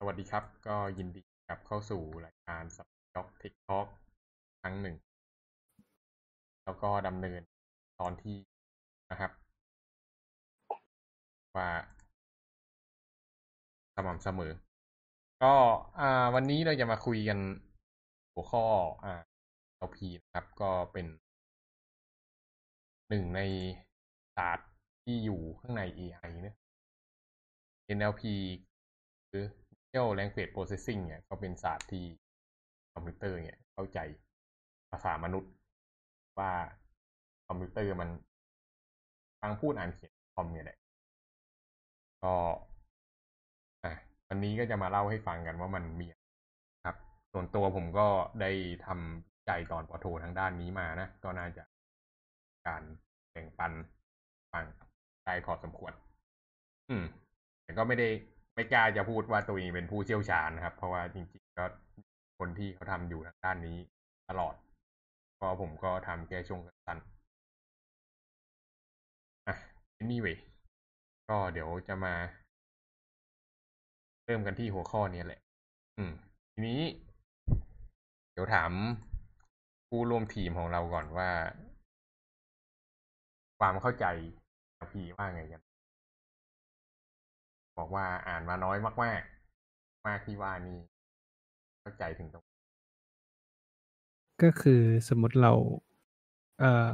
สวัสดีครับ ก็ยินดีกลับเข้าสู่รายการสับจ็อกเทคทอ k ครั้งหนึ่ง แล้วก็ดำเนินตอนที่นะครับ ว่าสม่ำเสมอ ก็อ่าวันนี้เราจะมาคุยกันหัวข้ออ่า LP นะครับ ก็เป็นหนึ่งในศาสตร์ที่อยู่ข้างใน AI เนะ NLP หรือ Natural Language Processing เนี่ยก็เป็นศาสตร์ที่คอมพิวเตอร์เนี่ยเข้าใจภาษามนุษย์ ว่าคอมพิวเตอร์มันฟังพูดอ่านเขียนคอมเนี่ยแหละก็อะวันนี้ก็จะมาเล่าให้ฟังกันว่ามันมีครับ ส่วนตัวผมก็ได้ทำวิจัยตอนปโททางด้านนี้มานะ ก็น่าจะการแบ่งปันฟังได้พอสมควร อืม แต่ก็ไม่ได้ ไม่กล้าจะพูดว่าตัวเองเป็นผู้เชี่ยวชาญนะครับ เพราะว่าจริงๆก็คนที่เขาทำอยู่ทางด้านนี้ตลอดเพราะผมก็ทำแค่ช่วงสั้นอะ anyway ก็เดี๋ยวจะมา เริ่มกันที่หัวข้อนี้แหละ อืม ทีนี้ เดี๋ยวถามผู้ร่วมทีมของเราก่อนว่า ความเข้าใจพีว่าไงกัน บอกว่าอ่านมาน้อยมากๆมากที่ว่านี่เข้าใจถึงตรงก็คือสมมติเราเอ่อ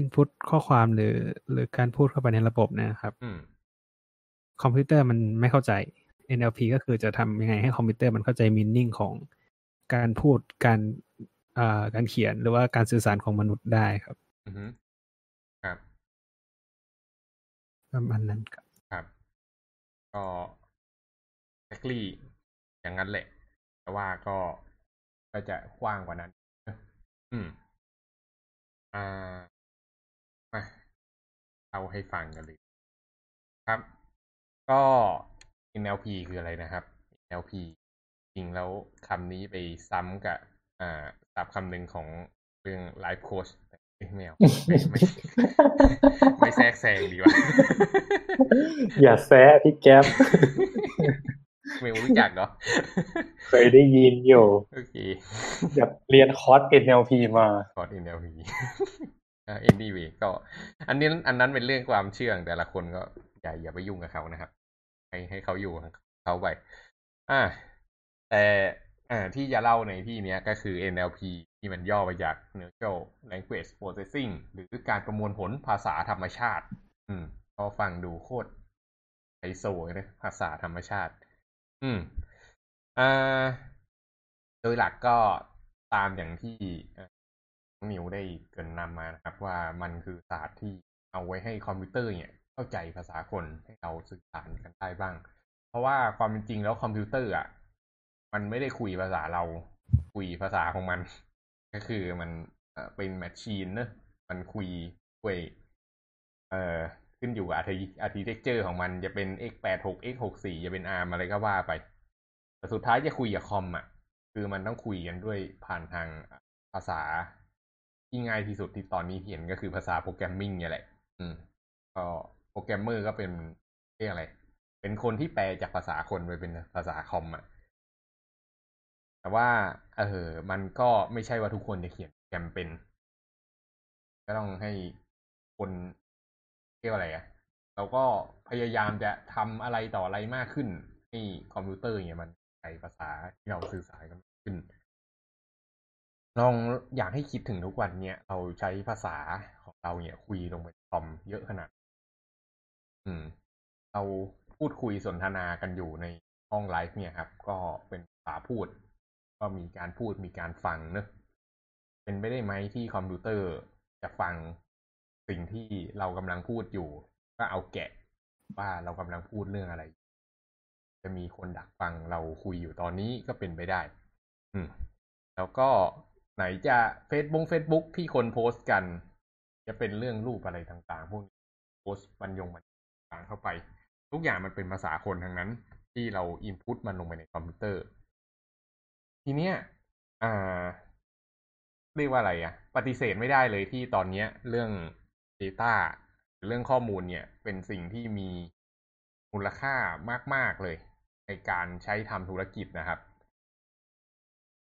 input ข้อความหรือหรือการพูดเข้าไปในระบบนะครับอืมคอมพิวเตอร์มันไม่เข้าใจ NLP ก็คือจะทำยังไงให้คอมพิวเตอร์มันเข้าใจ meaning ของการพูดการอ่าการเขียนหรือว่าการสื่อสารของมนุษย์ได้ครับ อือฮึครับประมาณนั้นครับ ก็ exactly อย่างนั้นแหละ แต่ว่าก็ก็จะกว้างกว่านั้น อืม อ่ามาเอาให้ฟังกันเลยครับ ก็ NLP คืออะไรนะครับ NLP จริงแล้วคำนี้ไปซ้ำกับ อ่าศัพท์คำหนึ่งของเรื่อง life coach เอาไม่ไม่ไม่แทรกแซงดีกว่าอย่าแซะพี่แก๊ปไม่รู้จักเหรอเคยได้ยินอยู่โอเคแบบเรียนคอร์ส NLP มาคอร์ด NLP อ่า anyway ก็ อันนี้อันนั้นเป็นเรื่องความเชื่อของแต่ละคนก็อย่าอย่าไปยุ่งกับเขานะครับ ให้ให้เขาอยู่ของเขาไปอ่าแต่อ่าที่จะเล่าในที่เนี้ยก็คือ NLP ที่มันย่อมาจาก Natural Language Processing หรือการประมวลผลภาษาธรรมชาติ อืมก็ฟังดูโคตรไฮโซเลยนะภาษาธรรมชาติ อืมอ่าโดยหลักก็ตามอย่างที่นิวได้เกริ่นนำมานะครับ ว่ามันคือศาสตร์ที่เอาไว้ให้คอมพิวเตอร์เนี่ยเข้าใจภาษาคนให้เราสื่อสารกันได้บ้าง เพราะว่าความเป็นจริงแล้วคอมพิวเตอร์อะมันไม่ได้คุยภาษาเราคุยภาษาของมัน ก็คือมันเป็น machine เนอะมันคุยด้วยเอ่อขึ้นอยู่กับอาร์คิ architecture ของมันจะเป็น x แปดหก x หกสี่จะเป็น ARM อะไรก็ว่าไป แต่สุดท้ายจะคุยกับคอมอะ คือมันต้องคุยกันด้วยผ่านทางภาษาที่ง่ายที่สุดที่ตอนนี้เห็นก็คือภาษาโปรแกรมมิ่งเนี่ยแหละ อืม ก็โปรแกรมเมอร์ก็เป็นเรียกอะไร เป็นคนที่แปลจากภาษาคนไปเป็นภาษาคอมอะ แต่ว่า เออ มันก็ไม่ใช่ว่าทุกคนจะเขียนโปรแกรมเป็น ก็ต้องให้คนเรียกว่าอะไรอะเราก็พยายามจะทำอะไรต่ออะไรมากขึ้นให้คอมพิวเตอร์เนี่ยมันใช้ภาษาที่เราสื่อสารกันขึ้น ลองอยากให้คิดถึงทุกวันเนี่ยเราใช้ภาษาของเราเนี่ย คุยลงไปในคอมเยอะขนาด อืม เราพูดคุยสนทนากันอยู่ในห้องไลฟ์เนี่ยครับ ก็เป็นภาษาพูด ก็มีการพูดมีการฟังเนอะเป็นไปได้ไหมที่คอมพิวเตอร์จะฟังสิ่งที่เรากำลังพูดอยู่ ก็เอาไปแกะว่าเรากำลังพูดเรื่องอะไร จะมีคนดักฟังเราคุยอยู่ตอนนี้ก็เป็นไปได้ อืม แล้วก็ไหนจะเฟซบุ๊กเฟซบุ๊กที่คนโพสต์กัน จะเป็นเรื่องรูปอะไรต่างๆ พวกนี้โพสต์บรรยงบรรยายเข้าไป ทุกอย่างมันเป็นภาษาคนทั้งนั้น ที่เรา input มันลงไปในคอมพิวเตอร์ ทีเนี้ย อ่า เรียกว่าอะไรอะปฏิเสธไม่ได้เลยที่ตอนเนี้ย เรื่อง Data เรื่องข้อมูลเนี่ย เป็นสิ่งที่มีมูลค่ามาก ๆ เลย ในการใช้ทำธุรกิจนะครับ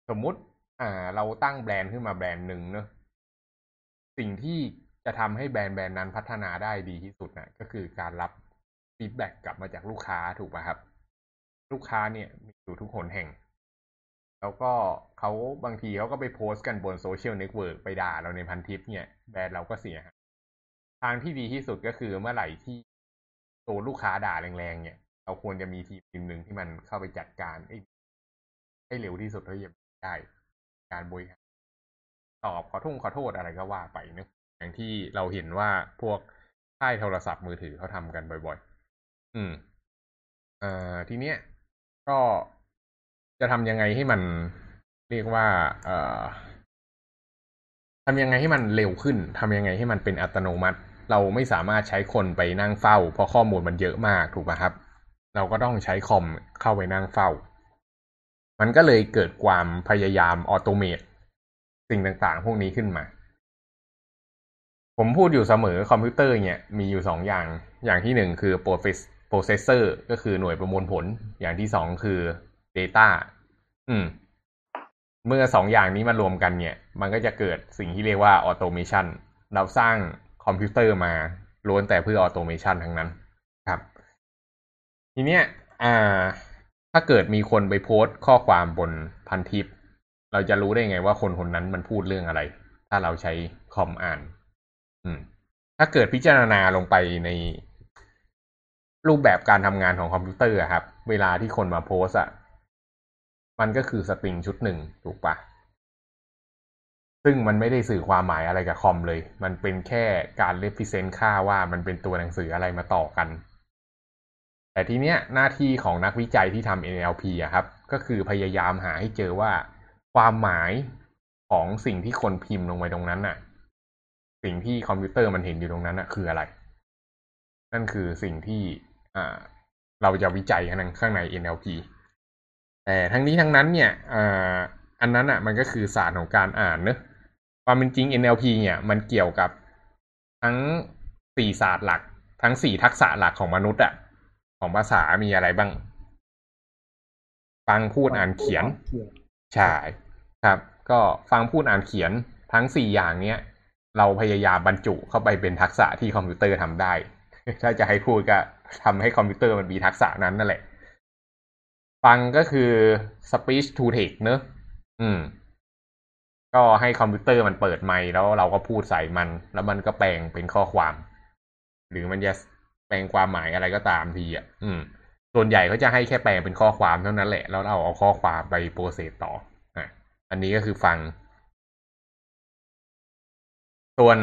สมมุติอ่า เราตั้งแบรนด์ขึ้นมาแบรนด์หนึ่งเนอะสิ่งที่จะทำให้แบรนด์แบรนด์นั้นพัฒนาได้ดีที่สุดนะก็คือการรับ feedback กลับมาจากลูกค้าถูกป่ะครับ ลูกค้าเนี่ยมีอยู่ทุกหนแห่ง แล้วก็เขาบางทีเขาก็ไปโพสต์กันบน social network ไปด่าเราในพันทิปเนี่ยแบรนด์เราก็เสียทางที่ดีที่สุดก็คือเมื่อไหร่ที่ตัวลูกค้าด่าแรงๆเนี่ย เราควรจะมีทีมทีมหนึ่งที่มันเข้าไปจัดการให้เร็วที่สุดเท่าที่จะได้การบริหารตอบขอโทษขอโทษอะไรก็ว่าไปเนะอย่างที่เราเห็นว่าพวกค่ายโทรศัพท์มือถือเขาทำกันบ่อย ๆ อืม เอ่อทีเนี้ยก็ จะทำยังไงให้มันเรียกว่า เอ่อทำยังไงให้มันเร็วขึ้นทำยังไงให้มันเป็นอัตโนมัติ เราไม่สามารถใช้คนไปนั่งเฝ้า เพราะข้อมูลมันเยอะมากถูกไหมครับ เราก็ต้องใช้คอมเข้าไปนั่งเฝ้า มันก็เลยเกิดความพยายามออโตเมตสิ่งต่างๆ พวกนี้ขึ้นมา ผมพูดอยู่เสมอคอมพิวเตอร์เนี่ยมีอยู่สองอย่าง อย่างที่หนึ่งคือ processor ก็คือหน่วยประมวลผล อย่างที่สองคือ data อืม เมื่อสองอย่างนี้มารวมกันเนี่ย มันก็จะเกิดสิ่งที่เรียกว่า automation เราสร้างคอมพิวเตอร์มาล้วนแต่เพื่อ automation ทั้งนั้นครับ ทีเนี้ยอ่า ถ้าเกิดมีคนไปโพสต์ข้อความบนพันทิป เราจะรู้ได้ไงว่าคนคนนั้นมันพูดเรื่องอะไร ถ้าเราใช้คอมอ่าน อืม ถ้าเกิดพิจารณาลงไปในรูปแบบการทำงานของคอมพิวเตอร์ครับ เวลาที่คนมาโพสต์อะ มันก็คือ string ชุดหนึ่งถูกปะซึ่งมันไม่ได้สื่อความหมายอะไรกับคอมเลย มันเป็นแค่การ represent ค่าว่ามันเป็นตัวหนังสืออะไรมาต่อกัน แต่ทีเนี้ยหน้าที่ของนักวิจัยที่ทำ NLP อะครับ ก็คือพยายามหาให้เจอว่าความหมายของสิ่งที่คนพิมพ์ลงไปตรงนั้นน่ะ สิ่งที่คอมพิวเตอร์มันเห็นอยู่ตรงนั้นน่ะคืออะไร นั่นคือสิ่งที่อ่าเราจะวิจัยกันข้างใน NLP แต่ทั้งนี้ทั้งนั้นเนี่ยออันนั้นอะมันก็คือศาสตร์ของการอ่านเนอะความเป็นจริง NLP เนี่ยมันเกี่ยวกับทั้งสี่ศาสตร์หลัก ทั้งสี่ทักษะหลักของมนุษย์อะของภาษามีอะไรบ้าง ฟังพูดอ่านเขียนใช่ครับ ก็ฟังพูดอ่านเขียนทั้งสี่อย่างเนี้ยเราพยายามบรรจุเข้าไปเป็นทักษะที่คอมพิวเตอร์ทำได้ ถ้าจะให้พูดก็ทำให้คอมพิวเตอร์มันมีทักษะนั้นนั่นแหละ ฟังก็คือ speech to text เนอะอืม ก็ให้คอมพิวเตอร์มันเปิดไมค์แล้วเราก็พูดใส่มัน แล้วมันก็แปลงเป็นข้อความ หรือมันจะแปลงความหมายอะไรก็ตามทีอะ อืม ส่วนใหญ่เขาจะให้แค่แปลงเป็นข้อความเท่านั้นแหละ แล้วเราเอาข้อความไปโปรเซสต่อ อะ อันนี้ก็คือฟัง ส่วน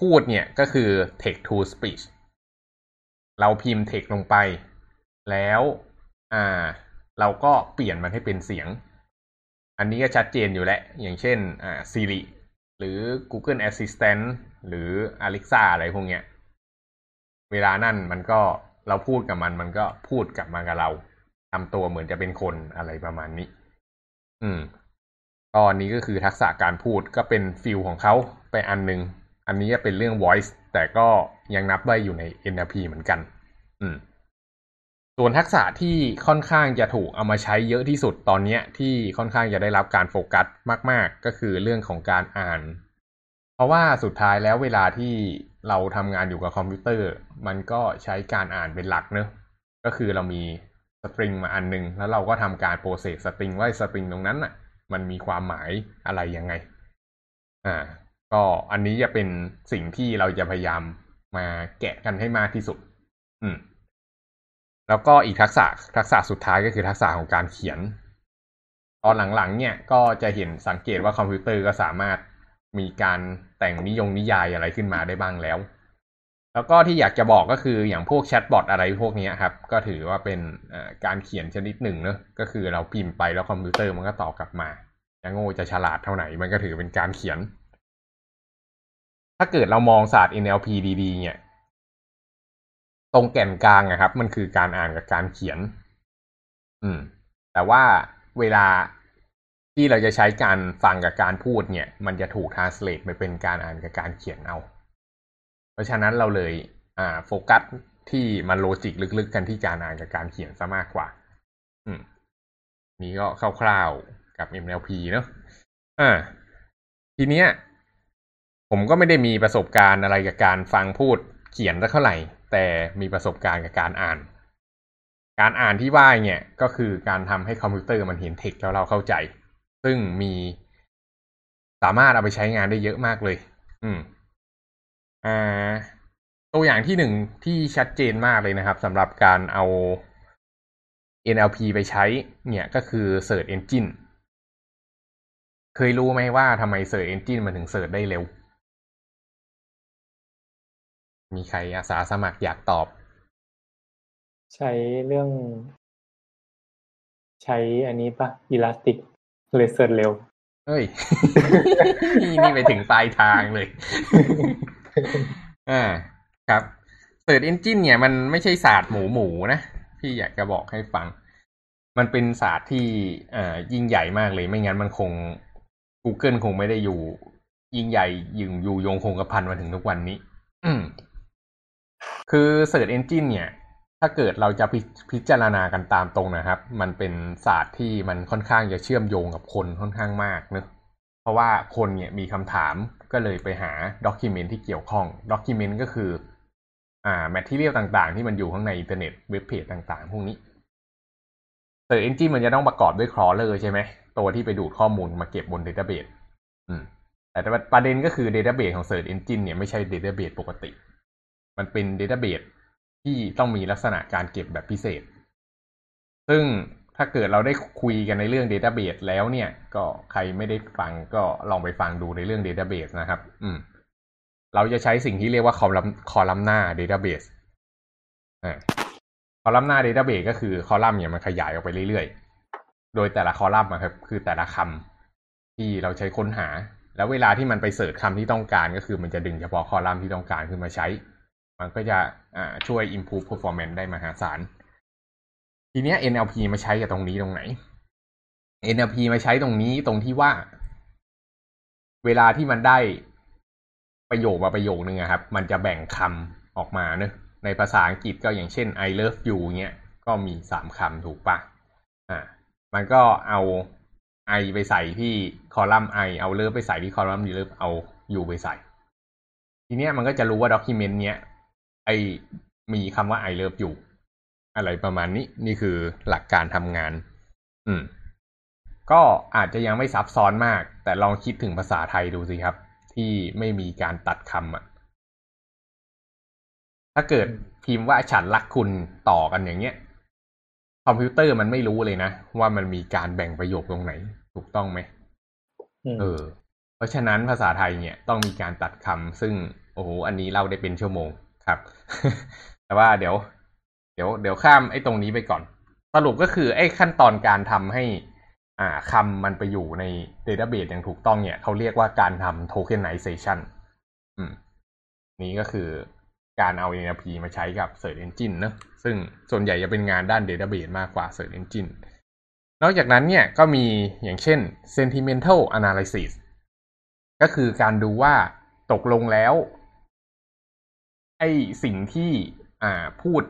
พูดเนี่ยก็คือ text to speech เราพิมพ์ text ลงไป แล้ว อ่า เราก็เปลี่ยนมันให้เป็นเสียง อันนี้ก็ชัดเจนอยู่แล้ว อย่างเช่นอ่า Siri หรือ Google Assistant หรือ Alexa อะไรพวกเนี้ย เวลานั่นมันก็เราพูดกับมัน มันก็พูดกลับมากับเราทำตัวเหมือนจะเป็นคนอะไรประมาณนี้ อืมตอนนี้ก็คือทักษะการพูดก็เป็นฟิลของเขาไปอันหนึง อันนี้เป็นเรื่อง voice แต่ก็ยังนับได้อยู่ใน NLP เหมือนกัน อืม ส่วนทักษะที่ค่อนข้างจะถูกเอามาใช้เยอะที่สุดตอนเนี้ที่ค่อนข้างจะได้รับการโฟกัสมาก ๆ ก็คือเรื่องของการอ่าน เพราะว่าสุดท้ายแล้วเวลาที่เราทำงานอยู่กับคอมพิวเตอร์ มันก็ใช้การอ่านเป็นหลักเนอะก็คือเรามี string มาอันนึง แล้วเราก็ทำการ process string ว่า string ตรงนั้นน่ะ มันมีความหมายอะไรยังไง อ่า ก็อันนี้จะเป็นสิ่งที่เราจะพยายามมาแกะกันให้มากที่สุด อืม แล้วก็อีกทักษะทักษะสุดท้ายก็คือทักษะของการเขียน ตอนหลังๆ เนี่ยก็จะเห็นสังเกตว่าคอมพิวเตอร์ก็สามารถมีการแต่งนิยงนิยายอะไรขึ้นมาได้บ้างแล้ว แล้วก็ที่อยากจะบอกก็คืออย่างพวกแชทบอทอะไรพวกนี้ครับ ก็ถือว่าเป็นการเขียนชนิดหนึ่งเนอะก็คือเราพิมพ์ไปแล้วคอมพิวเตอร์มันก็ตอบกลับมาจะโง่จะฉลาดเท่าไหร่มันก็ถือเป็นการเขียน ถ้าเกิดเรามองศาสตร์ NLP ดีๆเนี่ย ตรงแก่นกลางนะครับ มันคือการอ่านกับการเขียน อืม แต่ว่าเวลาที่เราจะใช้การฟังกับการพูดเนี่ย มันจะถูก translate ไปเป็นการอ่านกับการเขียนเอา เพราะฉะนั้นเราเลย อ่า โฟกัสที่มันโลจิกลึกๆ กันที่การอ่านกับการเขียนซะมากกว่า อืม นี่ก็คร่าวๆกับ MLP เนอะอ่า ทีเนี้ย ผมก็ไม่ได้มีประสบการณ์อะไรกับการฟังพูดเขียนสักเท่าไหร่ แต่มีประสบการณ์กับการอ่าน การอ่านที่ว่าเนี่ยก็คือการทำให้คอมพิวเตอร์มันเห็นเทคแล้วเราเข้าใจ ซึ่งมีสามารถเอาไปใช้งานได้เยอะมากเลย อืม อ่า ตัวอย่างที่หนึ่งที่ชัดเจนมากเลยนะครับสำหรับการเอา NLP ไปใช้ เนี่ยก็คือ Search Engine เคยรู้ไหมว่าทำไม Search Engine มันถึงเสิร์ชได้เร็ว มีใครอาสาสมัครอยากตอบ ใช้เรื่อง ใช้อันนี้ปะ Elastic เลยเสิร์ชเร็วเอ้ย นี่นี่ไปถึงปลายทางเลย อ่า ครับ Search Engine เนี่ย มันไม่ใช่ศาสตร์หมูหมูนะ พี่อยากจะบอกให้ฟัง มันเป็นศาสตร์ที่อ่ายิ่งใหญ่มากเลย ไม่งั้นมันคง Google คงไม่ได้อยู่ ยิ่งใหญ่ยิงอยู่ยงคงกระพันมาถึงทุกวันนี้อืม คือ Search Engine เนี่ย ถ้าเกิดเราจะพิพจารณากันตามตรงนะครับ มันเป็นศาสตร์ที่มันค่อนข้างจะเชื่อมโยงกับคนค่อนข้างมากเนะเพราะว่าคนเนี่ยมีคำถามก็เลยไปหา document ที่เกี่ยวข้อง document ก็คือ อ่า material ต่างๆ ที่มันอยู่ข้างในอินเทอร์เน็ต web page ต่างๆ พวกนี้ Search Engine มันจะต้องประกอบด้วย crawler ใช่ไหม ตัวที่ไปดูดข้อมูลมาเก็บบน database อืมแต่ประเด็นก็คือ database ของ Search Engine เนี่ยไม่ใช่ database ปกติ มันเป็น database ที่ต้องมีลักษณะการเก็บแบบพิเศษ ซึ่งถ้าเกิดเราได้คุยกันในเรื่อง database แล้วเนี่ย ก็ใครไม่ได้ฟังก็ลองไปฟังดูในเรื่อง database นะครับ อืม เราจะใช้สิ่งที่เรียกว่าคอลัมน์คอลัมนา database อ่าคอลัมน์หน้า database ก็คือคอลัมน์เนี่ยมันขยายออกไปเรื่อยๆ โดยแต่ละคอลัมน์นะครับ คือแต่ละคำที่เราใช้ค้นหา แล้วเวลาที่มันไปเสิร์ชคำที่ต้องการก็คือมันจะดึงเฉพาะคอลัมน์ที่ต้องการขึ้นมาใช้ มันก็จะช่วย improve performance ได้มหาศาล ทีเนี้ย NLP มาใช้กับตรงนี้ตรงไหน NLP มาใช้ตรงนี้ตรงที่ว่า เวลาที่มันได้ประโยคมาประโยคนึงอะครับ มันจะแบ่งคำออกมาเนอะในภาษาอังกฤษก็อย่างเช่น I love you เงี้ย ก็มีสามคำถูกปะอ่า มันก็เอา I ไปใส่ที่คอลัมน์ I เอา love ไปใส่ที่คอลัมน์ love เอา you ไปใส่ ทีเนี้ยมันก็จะรู้ว่าด็อกิเมนต์เนี้ย ไอมีคำว่า I love you อะไรประมาณนี้ นี่คือหลักการทำงาน อืม ก็อาจจะยังไม่ซับซ้อนมาก แต่ลองคิดถึงภาษาไทยดูสิครับ ที่ไม่มีการตัดคำอะถ้าเกิดพิมพ์ว่าฉันรักคุณต่อกันอย่างเงี้ย คอมพิวเตอร์มันไม่รู้เลยนะ ว่ามันมีการแบ่งประโยคตรงไหน ถูกต้องไหมอืมเออ เพราะฉะนั้นภาษาไทยเนี่ยต้องมีการตัดคำซึ่งโอ้โหอันนี้เล่าได้เป็นชั่วโมง ครับ แต่ว่าเดี๋ยว เดี๋ยวเดี๋ยวข้ามไอ้ตรงนี้ไปก่อน สรุปก็คือไอ้ขั้นตอนการทำให้อ่าคำมันไปอยู่ใน database อย่างถูกต้องเนี่ย เขาเรียกว่าการทำ tokenization อืม นี่ก็คือการเอา NLP มาใช้กับ Search Engine เนะซึ่งส่วนใหญ่จะเป็นงานด้าน database มากกว่า Search Engine นอกจากนั้นเนี่ยก็มีอย่างเช่น sentimental analysis ก็คือการดูว่าตกลงแล้ว ไอสิ่งที่อ่าพูด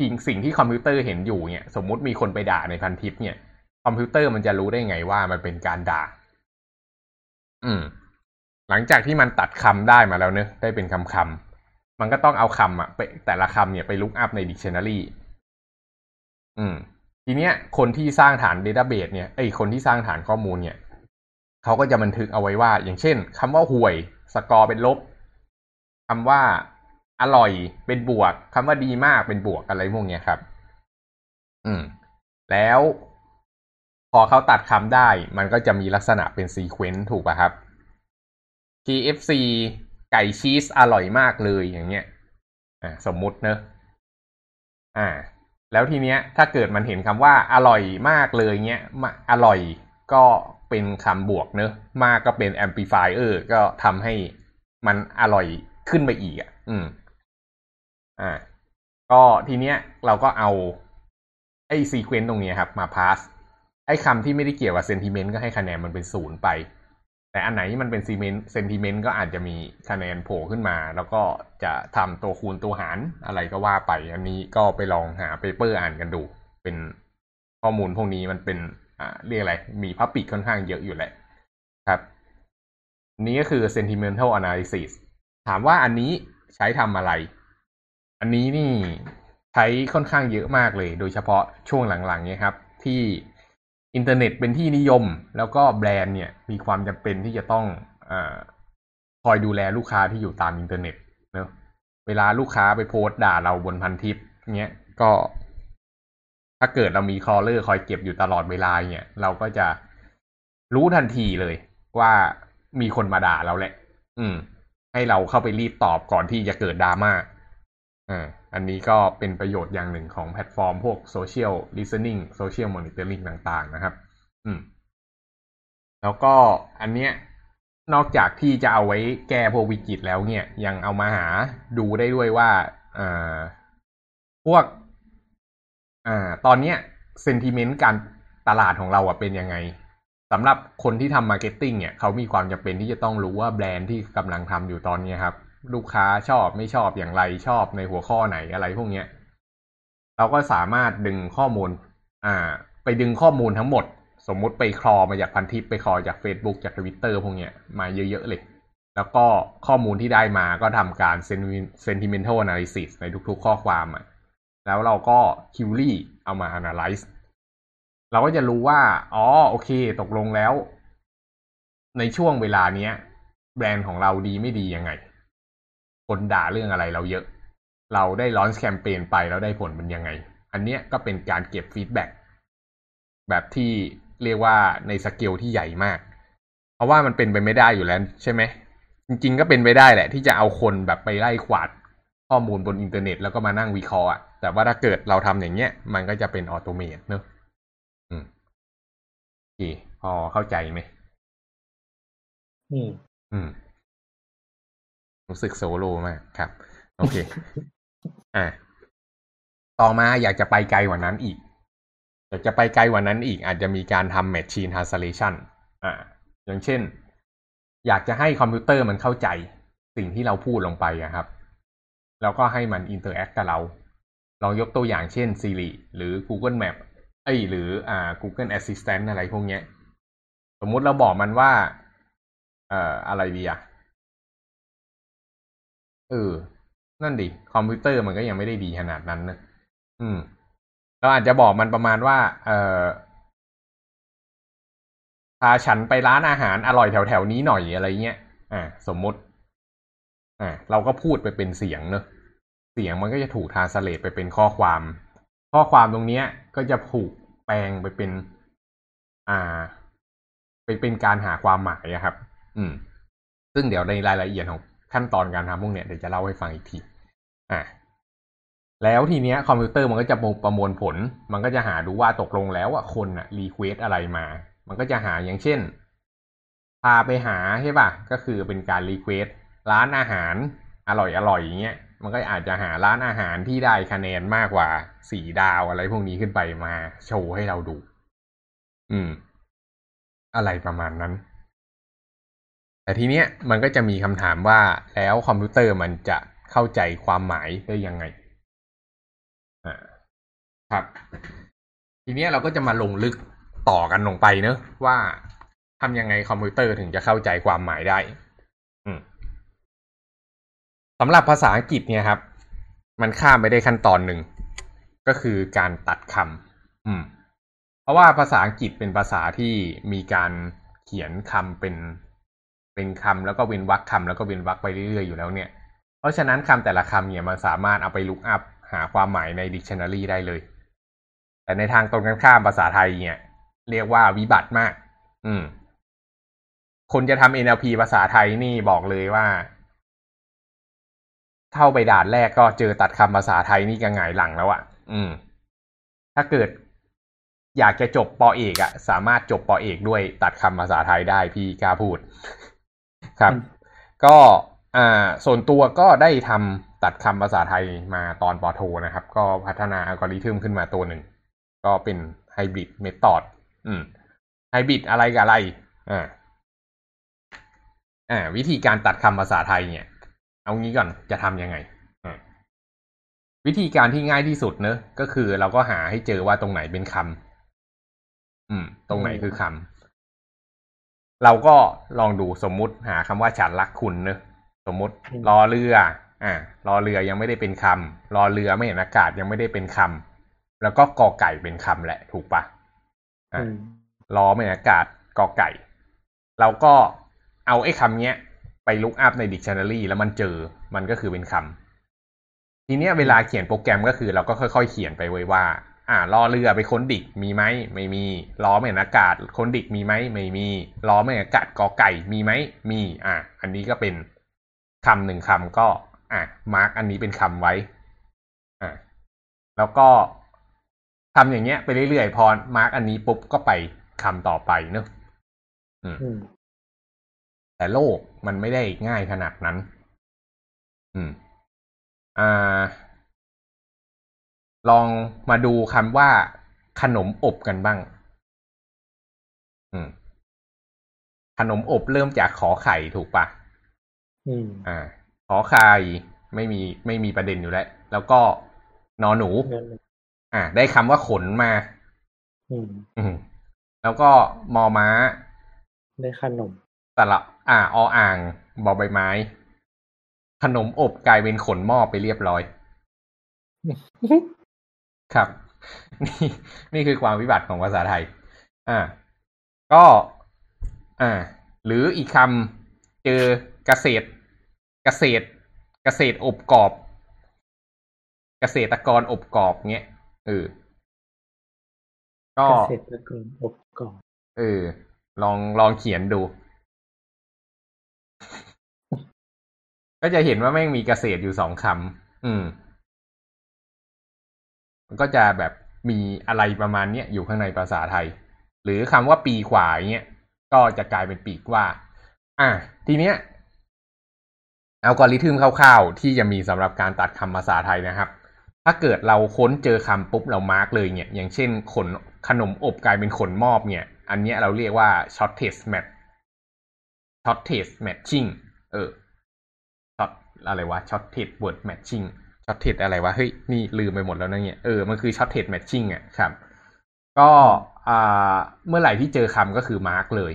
สิ่งสิ่งที่คอมพิวเตอร์เห็นอยู่เนี่ย สมมุติมีคนไปด่าในพันทิปเนี่ย คอมพิวเตอร์มันจะรู้ได้ไงว่ามันเป็นการด่า อืม หลังจากที่มันตัดคำได้มาแล้วเนอะได้เป็นคำคำๆมันก็ต้องเอาคำอะไปแต่ละคำเนี่ยไปลุกอัพใน dictionary อืม ทีเนี้ย คนที่สร้างฐาน database เนี่ยไอคนที่สร้างฐานข้อมูลเนี่ยเขาก็จะบันทึกเอาไว้ว่า อย่างเช่นคำว่าห่วย สกอร์เป็นลบ คำว่าอร่อยเป็นบวกคำว่าดีมากเป็นบวกอะไรพวกเนี้ยครับ อืม แล้วพอเขาตัดคำได้ มันก็จะมีลักษณะเป็นซีเควนต์ถูกป่ะครับ KFC ไก่ชีสอร่อยมากเลยอย่างเงี้ย อ่า สมมุติเนอะอ่า แล้วทีเนี้ย ถ้าเกิดมันเห็นคำว่า อร่อยมากเลยเงี้ยอร่อยก็เป็นคำบวกเนอะมากก็เป็น amplifier ก็ทำให้มันอร่อย ขึ้นไปอีกอะ อืม อ่า ก็ทีเนี้ย เราก็เอา ไอ้ซีเควนต์ตรงเนี้ยครับ มาพาสไอ้คำที่ไม่ได้เกี่ยวกับ sentiment ก็ให้คะแนนมันเป็นศูนย์ไป แต่อันไหนที่มันเป็นซีเมนต์ sentiment ก็อาจจะมีคะแนนโผล่ขึ้นมา แล้วก็จะทำตัวคูณตัวหารอะไรก็ว่าไป อันนี้ก็ไปลองหา paper อ่านกันดู เป็นข้อมูลพวกนี้มันเป็นอ่าเรียกอะไร มีพับปิดค่อนข้างเยอะอยู่แหละครับ นี้ก็คือ sentimental analysis ถามว่าอันนี้ใช้ทำอะไร อันนี้นี่ใช้ค่อนข้างเยอะมากเลย โดยเฉพาะช่วงหลังๆเนี่ยครับ ที่อินเทอร์เน็ตเป็นที่นิยม แล้วก็แบรนด์เนี่ยมีความจำเป็นที่จะต้องเออคอยดูแลลูกค้าที่อยู่ตามอินเทอร์เน็ตเนะเวลาลูกค้าไปโพสต์ด่าเราบนพันทิปเนี้ยก็ ถ้าเกิดเรามี crawler คอยเก็บอยู่ตลอดเวลาเนี่ยเราก็จะรู้ทันทีเลยว่ามีคนมาด่าเราแหละ อืม ให้เราเข้าไปรีบตอบก่อนที่จะเกิดดราม่าอ่าอันนี้ก็เป็นประโยชน์อย่างหนึ่งของแพลตฟอร์มพวกโซเชียลลิส t e n i n g โซเชียลมอนิเตอร์ลิงต่างๆนะครับ อืม แล้วก็อันเนี้ยนอกจากที่จะเอาไว้แก้พวกวิกฤตแล้วเนี่ย ยังเอามาหาดูได้ด้วยว่าอ่าพวกอ่าตอนเนี้ย sentiment การตลาดของเราอะเป็นยังไง สำหรับคนที่ทำ marketing เนี่ยเขามีความจำเป็นที่จะต้องรู้ว่าแบรนด์ที่กำลังทำอยู่ตอนนี้ครับ ลูกค้าชอบไม่ชอบอย่างไรชอบในหัวข้อไหนอะไรพวกเนี้ยเราก็สามารถดึงข้อมูลอ่าไปดึงข้อมูลทั้งหมด สมมุติไป crawl มาจากพันทิปไป crawl จาก Facebook จากทวิตเตอร์พวกเนี้ยมาเยอะๆเลย แล้วก็ข้อมูลที่ได้มาก็ทำการ sentimental analysis ในทุกๆข้อความอะแล้วเราก็ query เอามา analyze เราก็จะรู้ว่า อ๋อ โอเค ตกลงแล้ว ในช่วงเวลาเนี้ย แบรนด์ของเราดีไม่ดียังไง คนด่าเรื่องอะไรเราเยอะ เราได้ launch แคมเปญไปแล้วได้ผลเป็นยังไง อันเนี้ยก็เป็นการเก็บ feedback แบบที่เรียกว่าในสเกลที่ใหญ่มาก เพราะว่ามันเป็นไปไม่ได้อยู่แล้วใช่ไหม จริง ๆ ก็เป็นไปได้แหละ ที่จะเอาคนแบบไปไล่กวาดข้อมูลบนอินเทอร์เน็ตแล้วก็มานั่งวิเคราะห์อะแต่ว่าถ้าเกิดเราทำอย่างเงี้ย มันก็จะเป็น automate เนอะ โอเคพอเข้าใจไหมอืมอืม รู้สึกโซโล่มากครับ โอเค อะต่อมาอยากจะไปไกลกว่านั้นอีก อยากจะไปไกลกว่านั้นอีก อาจจะมีการทำ Machine Translation อ่า อย่างเช่น อยากจะให้คอมพิวเตอร์มันเข้าใจ สิ่งที่เราพูดลงไปอะครับ แล้วก็ให้มัน interact กับเรา ลองยกตัวอย่างเช่น Siri หรือ Google Map เอ้หรืออ่า Google Assistant อะไรพวกเนี้ย สมมุติเราบอกมันว่า เอ่ออะไรดีอะเออ นั่นดิ คอมพิวเตอร์มันก็ยังไม่ได้ดีขนาดนั้นนะอืม เราอาจจะบอกมันประมาณว่า เอ่อพาฉันไปร้านอาหารอร่อยแถวแถวนี้หน่อยอะไรเงี้ย อ่า สมมติ อ่า เราก็พูดไปเป็นเสียงเนอะ เสียงมันก็จะถูกทาสเลตไปเป็นข้อความ ข้อความตรงเนี้ยก็จะถูกแปลงไปเป็น อ่า ไปเป็นการหาความหมายอะครับ อืม ซึ่งเดี๋ยวในรายละเอียดของขั้นตอนการทำพวกเนี้ยเดี๋ยวจะเล่าให้ฟังอีกที อ่าแล้วทีเนี้ยคอมพิวเตอร์มันก็จะประมวลผล มันก็จะหาดูว่าตกลงแล้วอะคนอะ request อะไรมา มันก็จะหาอย่างเช่น พาไปหาใช่ป่ะ ก็คือเป็นการ request ร้านอาหารอร่อยอร่อยอย่างเงี้ย มันก็อาจจะหาร้านอาหารที่ได้คะแนนมากกว่าสี่ดาวอะไรพวกนี้ขึ้นไปมาโชว์ให้เราดู อืม อะไรประมาณนั้น แต่ทีเนี้ยมันก็จะมีคำถามว่าแล้วคอมพิวเตอร์มันจะเข้าใจความหมายได้ยังไง อ่า ครับ ทีเนี้ยเราก็จะมาลงลึกต่อกันลงไปเนอะว่าทำยังไงคอมพิวเตอร์ถึงจะเข้าใจความหมายได้ สำหรับภาษาอังกฤษเนี่ยครับ มันข้ามไปได้ขั้นตอนหนึ่ง ก็คือการตัดคำอืม เพราะว่าภาษาอังกฤษเป็นภาษาที่มีการเขียนคำเป็นเป็นคำแล้วก็เว้นวรรคคำแล้วก็เว้นวรรคไปเรื่อยๆอยู่แล้วเนี่ย เพราะฉะนั้นคำแต่ละคำเนี่ยมันสามารถเอาไปลุกอัพหาความหมายใน dictionary ได้เลย แต่ในทางตรงกันข้ามภาษาไทยเนี่ย เรียกว่าวิบัติมาก อืม คนจะทำ NLP ภาษาไทยนี่บอกเลยว่า เข้าไปด่านแรกก็เจอตัดคำภาษาไทยนี่ก็หงายหลังแล้วอะ่ะ อืม ถ้าเกิดอยากจะจบปอเอกอะ่ะ สามารถจบปอเอกด้วยตัดคำภาษาไทยได้พี่กล้าพูด ครับ ก็อ่าส่วนตัวก็ได้ทำตัดคำภาษาไทยมาตอนปอโทนะครับ ก็พัฒนาอัลกอริทึมขึ้นมาตัวหนึ่ง ก็เป็นไฮบริดเมธอดอืมไฮบริดอะไรกับอะไรอ่าอ่าวิธีการตัดคำภาษาไทยเนี่ย เอางี้ก่อนจะทำยังไงอ่าวิธีการที่ง่ายที่สุดเนอะก็คือเราก็หาให้เจอว่าตรงไหนเป็นคอืม ตรงไหนคือคำเราก็ลองดูสมมุติหาคำว่าฉันรักคุณเนอะสมมุติรอเรือ อ่ารอเรือยังไม่ได้เป็นคำรอเรือไม่เห็นอากาศยังไม่ได้เป็นคำแล้วก็กอไก่เป็นคำแหละถูกปะอ่ารอไม่เห็นอากาศกอไก่ เราก็เอาไอ้คำเนี้ย ไป look up ในดิกชันนารีแล้วมันเจอมันก็คือเป็นคำทีเนี้ยเวลาเขียนโปรแกรมก็คือเราก็ค่อยๆ เขียนไปไว้ว่า อ่ารอเรือไปค้น dict มีไหมไม่มีรอไม้หันอากาศค้น dict มีไหมไม่มีล้อไม่เห็นอากาศกอไก่มีไหมมี อะอันนี้ก็เป็นคำหนึ่งคำก็อะ mark อันนี้เป็นคำไว้อะแล้วก็ทำอย่างเงี้ยไปเรื่อยๆพอมาร์กอันนี้ปุ๊บก็ไปคำต่อไปเนอะอืม แต่โลกมันไม่ได้ง่ายขนาดนั้น อืม อ่า ลองมาดูคำว่า ขนมอบกันบ้าง อืม ขนมอบเริ่มจากขอไข่ถูกปะอืม อ่า ขอไข่ไม่มีไม่มีประเด็นอยู่แล้ว แล้วก็นอหนู อ่า ได้คำว่าขนมา อืม อืม แล้วก็มอม้า ได้ขนม สระอ่าออ่างบอใบไม้ ขนมอบกลายเป็นขนหม้อไปเรียบร้อย ครับ นี่นี่คือความวิบัติของภาษาไทย อ่า ก็ อ่า หรืออีกคำเจอเกษตร เกษตร เกษตรอบกรอบ เกษตรกรอบกรอบเงี้ยเออก็เกษตรกรอบกรอบเออลองลองเขียนดู ก็จะเห็นว่าแม่งมีเกษตรอยู่สองคำอืม มันก็จะแบบมีอะไรประมาณเนี้ยอยู่ข้างในภาษาไทย หรือคำว่าปีขวาเงี้ยก็จะกลายเป็นปีกว่า อะทีเนี้ยอัลกอริทึมคร่าวๆ ที่จะมีสำหรับการตัดคำภาษาไทยนะครับ ถ้าเกิดเราค้นเจอคำปุ๊บเรา mark เลยเนี่ย อย่างเช่นขนขนมอบกลายเป็นขนมอบเนี่ย อันเนี้ยเราเรียกว่า shortest match shortest matching เออ อะไรวะ shortest word matching shortest อะไรวะเฮ้ยนี่ลืมไปหมดแล้วนะเนี่ยเออมันคือ shortest matching อะครับ ก็อ่าเมื่อไหร่ที่เจอคำก็คือ mark เลย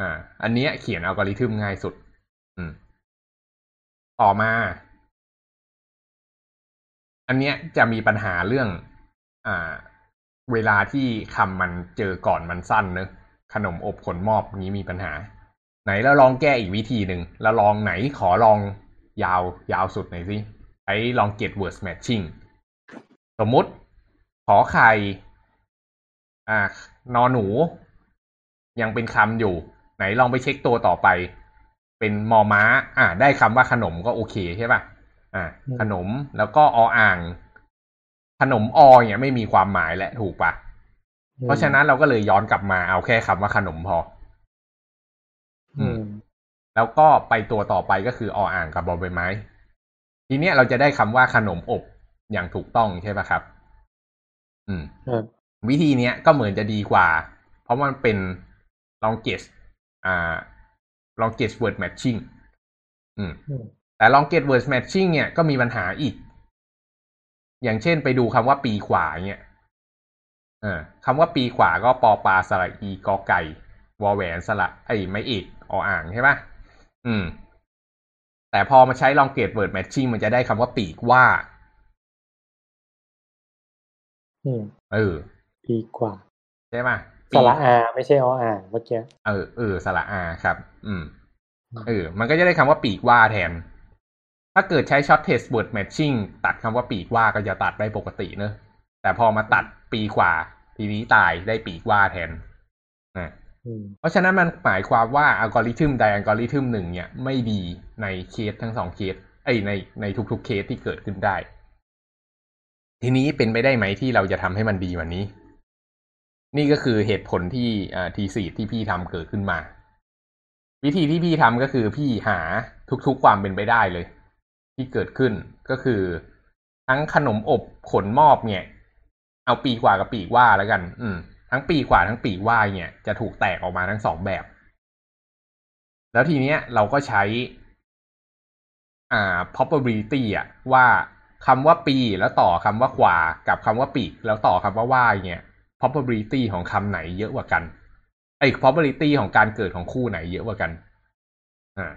อ่า อันนี้เขียนอัลกอริทึมง่ายสุด อืม ต่อมา อันเนี้ยจะมีปัญหาเรื่อง อ่า เวลาที่คำมันเจอก่อนมันสั้นเนอะขนมอบขนมอบนี้มีปัญหา ไหนเราลองแก้อีกวิธีหนึ่งเราลองไหนขอลอง ยาวยาวสุดหน่อยสิใช้ longest word matching สมมุติขอไข่อ่านอหนู ยังเป็นคำอยู่ ไหนลองไปเช็คตัวต่อไป เป็นมอม้า อ่า ได้คำว่าขนมก็โอเคใช่ป่ะอ่า ขนมแล้วก็ออ่าง ขนมอเนี่ยไม่มีความหมายและถูกปะเพราะฉะนั้นเราก็เลยย้อนกลับมาเอาแค่คำว่าขนมพอ อืม แล้วก็ไปตัวต่อไปก็คือออ่างกับบอใบไม้ ทีเนี้ยเราจะได้คำว่าขนมอบอย่างถูกต้องใช่ไหมครับ อืมวิธีเนี้ยก็เหมือนจะดีกว่า เพราะมันเป็น longest อ่า longest word matching อืม แต่ longest word matching เนี่ยก็มีปัญหาอีก อย่างเช่นไปดูคำว่าปีขวาเนี่ยเออคำว่าปีขวาก็ปอปลาสระอีกอไก่วอแหวนสระไอ้ไม่เอกออ่างใช่ปะ อืม แต่พอมาใช้ longest word matching มันจะได้คำว่าปีกว่า อืม เออ ปีกว่า ใช่ปะสระอาไม่ใช่ออ่างเมื่อกี้เออเออสระอาครับ อืม เออ มันก็จะได้คำว่าปีกว่าแทน ถ้าเกิดใช้ shortest word matching ตัดคำว่าปีกว่าก็จะตัดได้ปกติเนอะแต่พอมาตัดปีกว่า ทีนี้ตายได้ปีกว่าแทนนะ เพราะฉะนั้นมันหมายความว่าอัลกอริทึมใดอัลกอริทึมหนึ่งเนี่ยไม่ดีในเคสทั้งสองเคสเอ้ในในทุกๆเคสที่เกิดขึ้นได้ ทีนี้เป็นไปได้ไหมที่เราจะทำให้มันดีว่านี้ นี่ก็คือเหตุผลที่อ่าทีสีที่พี่ทำเกิดขึ้นมา วิธีที่พี่ทำก็คือพี่หาทุกๆความเป็นไปได้เลย ที่เกิดขึ้นก็คือทั้งขนมอบขนมอบเนี่ย เอาปีกว่ากับปีกว่าแล้วกัน อืม ทั้งปีกว่าทั้งปีกว่ายเนี่ยจะถูกแตกออกมาทั้งสองแบบ แล้วทีเนี้ยเราก็ใช้อ่า probability อะว่าคำว่าปีแล้วต่อคำว่าขวากับคำว่าปีกแล้วต่อคำว่าว่ายเนี่ย probability ของคำไหนเยอะกว่ากันไอ้ probability ของการเกิดของคู่ไหนเยอะกว่ากัน อ่า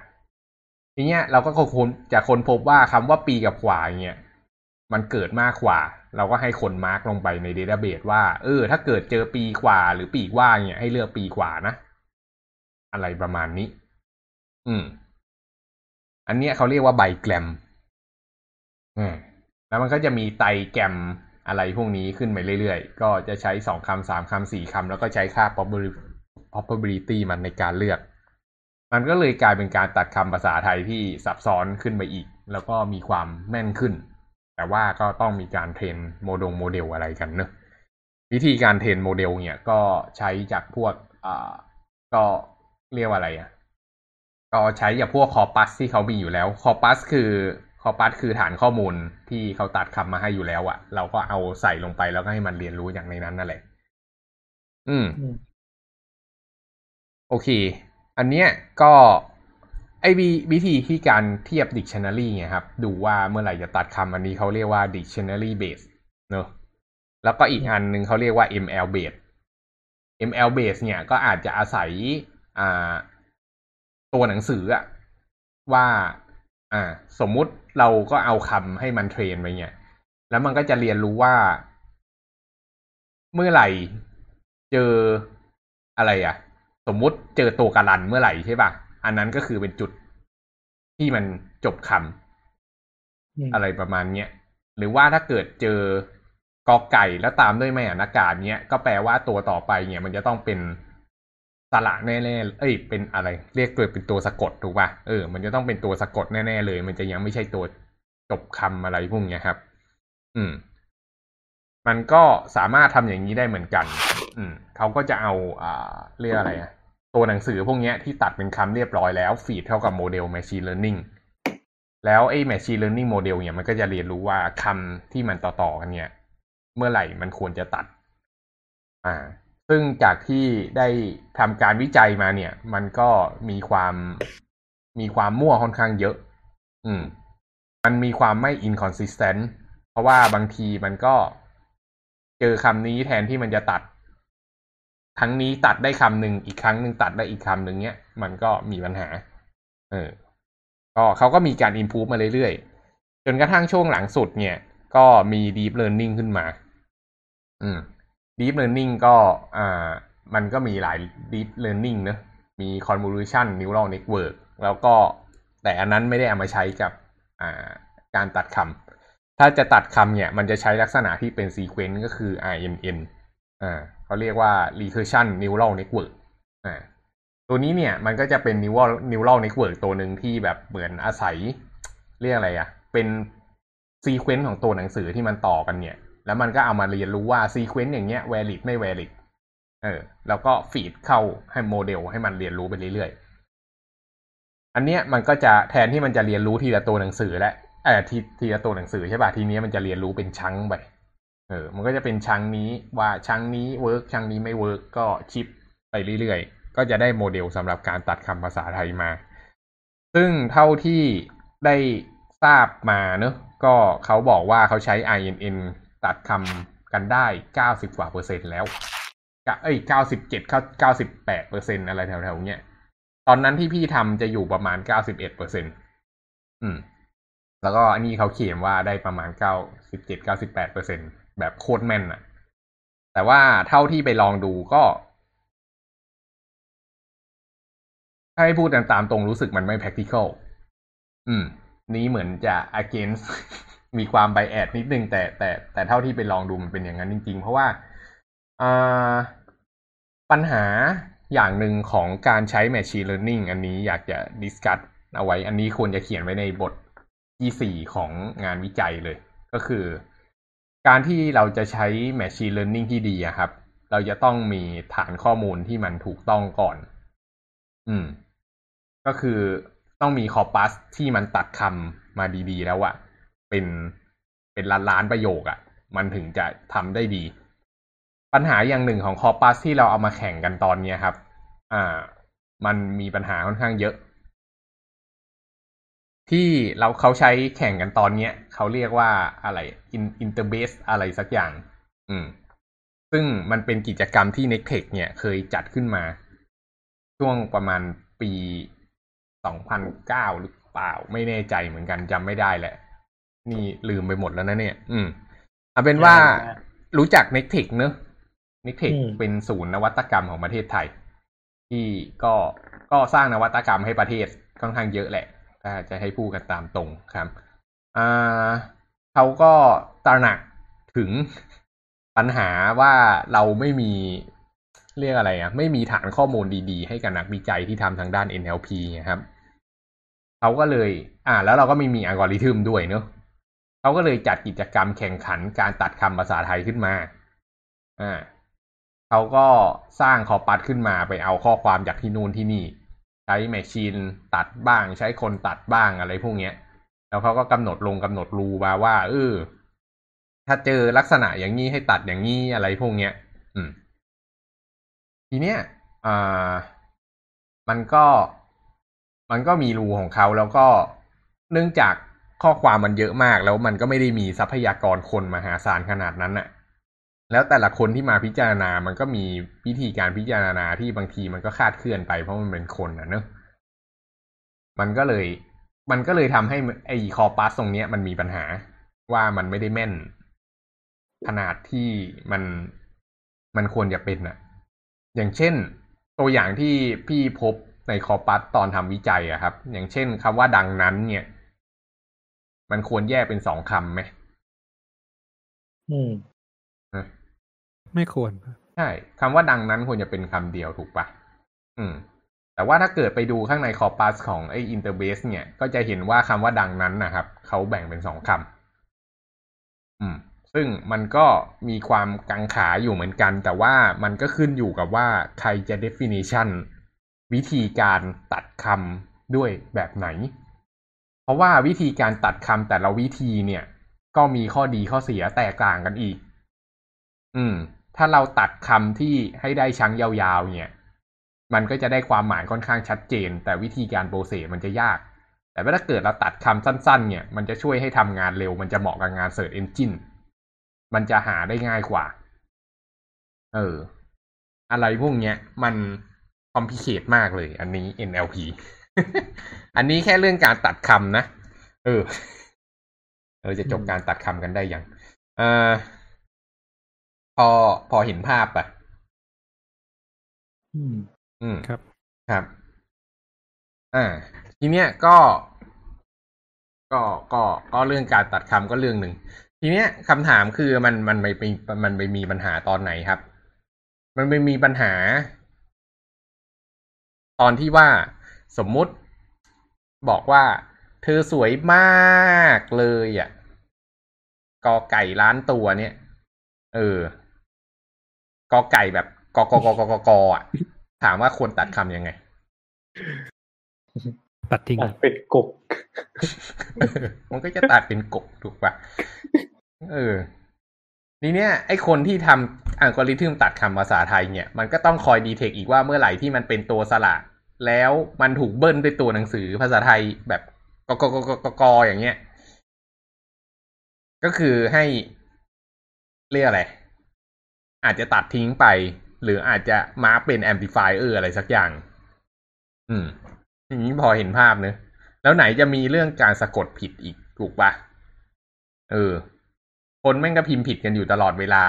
ทีเนี้ยเราก็ค้นจะค้นพบว่าคำว่าปีกับขวาเนี่ย มันเกิดมากกว่า เราก็ให้คนมาร์กลงไปในเดต้าเบสว่าเออ ถ้าเกิดเจอปีขวาหรือปีกว่าเนี่ยให้เลือกปีขวานะ อะไรประมาณนี้ อืม อันเนี้ยเขาเรียกว่าใบแกรมอืมแล้วมันก็จะมีไตแกรมอะไรพวกนี้ขึ้นไปเรื่อยๆ ก็จะใช้สองคำสามคำสี่คำแล้วก็ใช้ค่า probability มันในการเลือก มันก็เลยกลายเป็นการตัดคำภาษาไทยที่ซับซ้อนขึ้นไปอีก แล้วก็มีความแม่นขึ้น แต่ว่าก็ต้องมีการ train โมดงโมเดลอะไรกันเนอะวิธีการ train โมเดลเนี่ยก็ใช้จากพวกอ่าก็เรียกว่าอะไรอะก็ใช้จากพวก corpus ที่เขามีอยู่แล้ว corpus คือ corpus คือฐานข้อมูลที่เขาตัดคำมาให้อยู่แล้วอะเราก็เอาใส่ลงไปแล้วก็ให้มันเรียนรู้อย่างในนั้นนั่นแหละ อืมอืมโอเค อันเนี้ยก็ ไอวิวิธีที่การเทียบ dictionary เนี่ยครับ ดูว่าเมื่อไหร่จะตัดคำอันนี้เขาเรียกว่า dictionary base เนอะแล้วก็อีกอันหนึ่งเขาเรียกว่า ML base ML base เนี่ยก็อาจจะอาศัยอ่าตัวหนังสืออะว่า อ่า สมมุติเราก็เอาคำให้มันเทรนไปเนี่ย แล้วมันก็จะเรียนรู้ว่า เมื่อไหร่เจออะไรอะสมมุติเจอตัวการันเมื่อไหร่ใช่ป่ะ อันนั้นก็คือเป็นจุดที่มันจบคำอืมอะไรประมาณเนี้ยหรือว่าถ้าเกิดเจอกอไก่แล้วตามด้วยไม่อานากาศเนี้ยก็แปลว่าตัวต่อไปเนี่ยมันจะต้องเป็นสระแน่ๆ เอ้ย เป็นอะไร เรียกตัวเป็นตัวสะกดถูกป่ะ เออ มันจะต้องเป็นตัวสะกดแน่ๆเลย มันจะยังไม่ใช่ตัวจบคำอะไรพวกเนี้ยครับ อืม มันก็สามารถทำอย่างนี้ได้เหมือนกัน อืม เขาก็จะเอา อ่า เรียกอะไรอะ ตัวหนังสือพวกนี้ที่ตัดเป็นคำเรียบร้อยแล้วฟีดเข้ากับโมเดล Machine Learning แล้วไอ้ Machine Learning Model เนี่ยมันก็จะเรียนรู้ว่าคำที่มันต่อๆกันเนี่ย เมื่อไหร่มันควรจะตัด อ่า ซึ่งจากที่ได้ทำการวิจัยมาเนี่ย มันก็มีความมีความมั่วค่อนข้างเยอะ อืม มันมีความไม่ inconsistent เพราะว่าบางทีมันก็เจอคำนี้แทนที่มันจะตัด ครั้งนี้ตัดได้คำหนึ่งอีกครั้งหนึ่งตัดได้อีกคำหนึ่งเนี้ย มันก็มีปัญหา เออ ก็เขาก็มีการ improve มาเรื่อยๆ จนกระทั่งช่วงหลังสุดเนี่ย ก็มี deep learning ขึ้นมา อืม deep learning ก็ อ่า มันก็มีหลาย deep learning เนอะมี convolution neural network แล้วก็ แต่อันนั้นไม่ได้เอามาใช้กับ อ่า การตัดคำ ถ้าจะตัดคำเนี่ย มันจะใช้ลักษณะที่เป็น sequence ก็คือ RNN อ่า เขาเรียกว่า recursion neural network อ่าตัวนี้เนี่ยมันก็จะเป็น neural neural network ตัวหนึ่งที่แบบเหมือนอาศัย เรียกอะไรอะเป็นซีเควนต์ของตัวหนังสือที่มันต่อกันเนี่ย แล้วมันก็เอามาเรียนรู้ว่า sequence อย่างเงี้ย valid ไม่ valid เออ แล้วก็ feed เข้าให้โมเดลให้มันเรียนรู้ไปเรื่อยๆ อันเนี้ยมันก็จะแทนที่มันจะเรียนรู้ทีละตัวหนังสือและเออทีทีละตัวหนังสือใช่ป่ะทีนี้มันจะเรียนรู้เป็น chunk ไป เออ มันก็จะเป็น chunk นี้ว่า chunk นี้ work chunk นี้ไม่ work ก็ shift ไปเรื่อยๆ ก็จะได้โมเดลสำหรับการตัดคำภาษาไทยมา ซึ่งเท่าที่ได้ทราบมาเนอะก็เขาบอกว่าเขาใช้ RNN ตัดคำกันได้เก้าสิบกว่าเปอร์เซ็นต์แล้วกะเอ้ยเก้าสิบเจ็ดเข้าเก้าสิบแปดเปอร์เซ็นต์อะไรแถวๆเนี้ย ตอนนั้นที่พี่ทำจะอยู่ประมาณเก้าสิบเอ็ดเปอร์เซ็นต์อืม แล้วก็อันนี้เขาเขียนว่าได้ประมาณเก้าสิบเจ็ดเก้าสิบแปดเปอร์เซ็นต์ แบบโคตรแม่นอะแต่ว่าเท่าที่ไปลองดูก็ถ้าให้พูดตามตรงรู้สึกมันไม่ practical อืม นี้เหมือนจะ against มีความ bias นิดนึงแต่แต่แต่เท่าที่ไปลองดูมันเป็นอย่างนั้นจริง ๆ เพราะว่าอ่าปัญหาอย่างหนึ่งของการใช้ machine learning อันนี้อยากจะ discuss เอาไว้ อันนี้ควรจะเขียนไว้ในบทที่สี่ของงานวิจัยเลย ก็คือ การที่เราจะใช้ machine learning ที่ดีอะครับ เราจะต้องมีฐานข้อมูลที่มันถูกต้องก่อน อืม ก็คือต้องมีคอปัสที่มันตัดคำมาดีๆ แล้วอะเป็นเป็นล้านล้านๆประโยคอะมันถึงจะทำได้ดี ปัญหาอย่างหนึ่งของคอปัสที่เราเอามาแข่งกันตอนนี้ครับ อ่า มันมีปัญหาค่อนข้างเยอะ ที่เราเขาใช้แข่งกันตอนเนี้ยเขาเรียกว่าอะไรอิน InterBEST อะไรสักอย่าง อืม ซึ่งมันเป็นกิจกรรมที่ n e c t e c h เนี่ยเคยจัดขึ้นมา ช่วงประมาณปี2009หรือเปล่า ไม่แน่ใจเหมือนกันจำไม่ได้แหละ นี่ลืมไปหมดแล้วนะเนี่ย อืมเอาเป็นว่าใช่รู้จัก n e c t e c h เนอะ n e c t e c h อืมเป็นศูนย์นวัตกรรมของประเทศไทย ที่ก็ก็สร้างนวัตกรรมให้ประเทศค่อนข้างเยอะแหละ ถ้าจะให้พูดกันตามตรงครับอ่าเขาก็ตระหนักถึงปัญหาว่าเราไม่มีเรียกอะไรอะ ไม่มีฐานข้อมูลดีๆ ให้กับนักวิจัยที่ทำทางด้าน NLP นะครับเขาก็เลย อ่า แล้วเราก็ไม่มีอัลกอริทึมด้วยเนอะเขาก็เลยจัดกิจกรรมแข่งขันการตัดคำภาษาไทยขึ้นมา อ่าเขาก็สร้างคอปัสขึ้นมาไปเอาข้อความจากที่นู่นที่นี่ ใช้แมชชีนตัดบ้างใช้คนตัดบ้างอะไรพวกเนี้ย แล้วเขาก็กำหนดลงกำหนดรูมาว่าเออถ้าเจอลักษณะอย่างนี้ให้ตัดอย่างนี้อะไรพวกเนี้ย อืม ทีเนี้ยอ่ามันก็มันก็มีรูของเขาแล้วก็เนื่องจากข้อความมันเยอะมากแล้วมันก็ไม่ได้มีทรัพยากรคนมหาศาลขนาดนั้นน่ะ แล้วแต่ละคนที่มาพิจารณา มันก็มีวิธีการพิจารณาที่บางทีมันก็คาดเคลื่อนไปเพราะมันเป็นคนนะเนอะมันก็เลย มันก็เลยทำให้ไอ้คอปัสตรงเนี้ยมันมีปัญหาว่ามันไม่ได้แม่น ขนาดที่มันมันควรจะเป็นอะอย่างเช่น ตัวอย่างที่พี่พบในคอปัสตอนทำวิจัยอะครับ อย่างเช่นคำว่าดังนั้น เนี่ย มันควรแยกเป็นสองคำไหมอืม ไม่ควรใช่คำว่าดังนั้นควรจะเป็นคำเดียวถูกปะอืม แต่ว่าถ้าเกิดไปดูข้างในคอปัสของไอ้อินเตอร์เบสเนี่ย ก็จะเห็นว่าคำว่าดังนั้นนะครับ เขาแบ่งเป็นสองคำอืม ซึ่งมันก็มีความกังขาอยู่เหมือนกัน แต่ว่ามันก็ขึ้นอยู่กับว่าใครจะ definition วิธีการตัดคำด้วยแบบไหน เพราะว่าวิธีการตัดคำแต่ละวิธีเนี่ย ก็มีข้อดีข้อเสียแตกต่างกันอีก อืม ถ้าเราตัดคำที่ให้ได้ chunk ยาวๆ เนี่ย มันก็จะได้ความหมายค่อนข้างชัดเจน แต่วิธีการ process มันจะยาก แต่ถ้าเกิดเราตัดคำสั้น ๆ เนี่ย มันจะช่วยให้ทำงานเร็ว มันจะเหมาะกับงาน search engine มันจะหาได้ง่ายกว่า เออ อะไรพวกเนี้ย มันคอมพิเคตมากเลย อันนี้ NLP อันนี้แค่เรื่องการตัดคำนะ เออ เออ จะจบการตัดคำกันได้ยัง เออ อพอเห็นภาพปะอืม อืมครับ ครับ อ่า ทีเนี้ยก็ ก็ก็ก็เรื่องการตัดคำก็เรื่องหนึ่งทีเนี้ยคำถามคือมันมันไปไปมันไปมีปัญหาตอนไหนครับ มันไปมีปัญหา ตอนที่ว่าสมมุติบอกว่า เธอสวยมากเลยอะกอไก่ล้านตัวเนี่ย เออ กอไก่แบบกอกอกอกอกออะถามว่าควรตัดคำยังไง ตัดทิ้งอะเป็นกบมันก็จะตัดเป็นกบถูกปะเออทีเนี้ยไอคนที่ทำอัลกอริทึมตัดคำภาษาไทยเนี่ย มันก็ต้องคอย detect อีกว่าเมื่อไหร่ที่มันเป็นตัวสระแล้วมันถูกเบิ้ลด้วยตัวหนังสือภาษาไทยแบบกกกกกกอย่างเงี้ย ก็คือให้เรียกอะไร อาจจะตัดทิ้งไป หรืออาจจะมาเป็น amplifier อะไรสักอย่าง อืมอย่างนี้พอเห็นภาพเนอะแล้วไหนจะมีเรื่องการสะกดผิดอีกถูกปะเออ คนแม่งก็พิมพ์ผิดกันอยู่ตลอดเวลา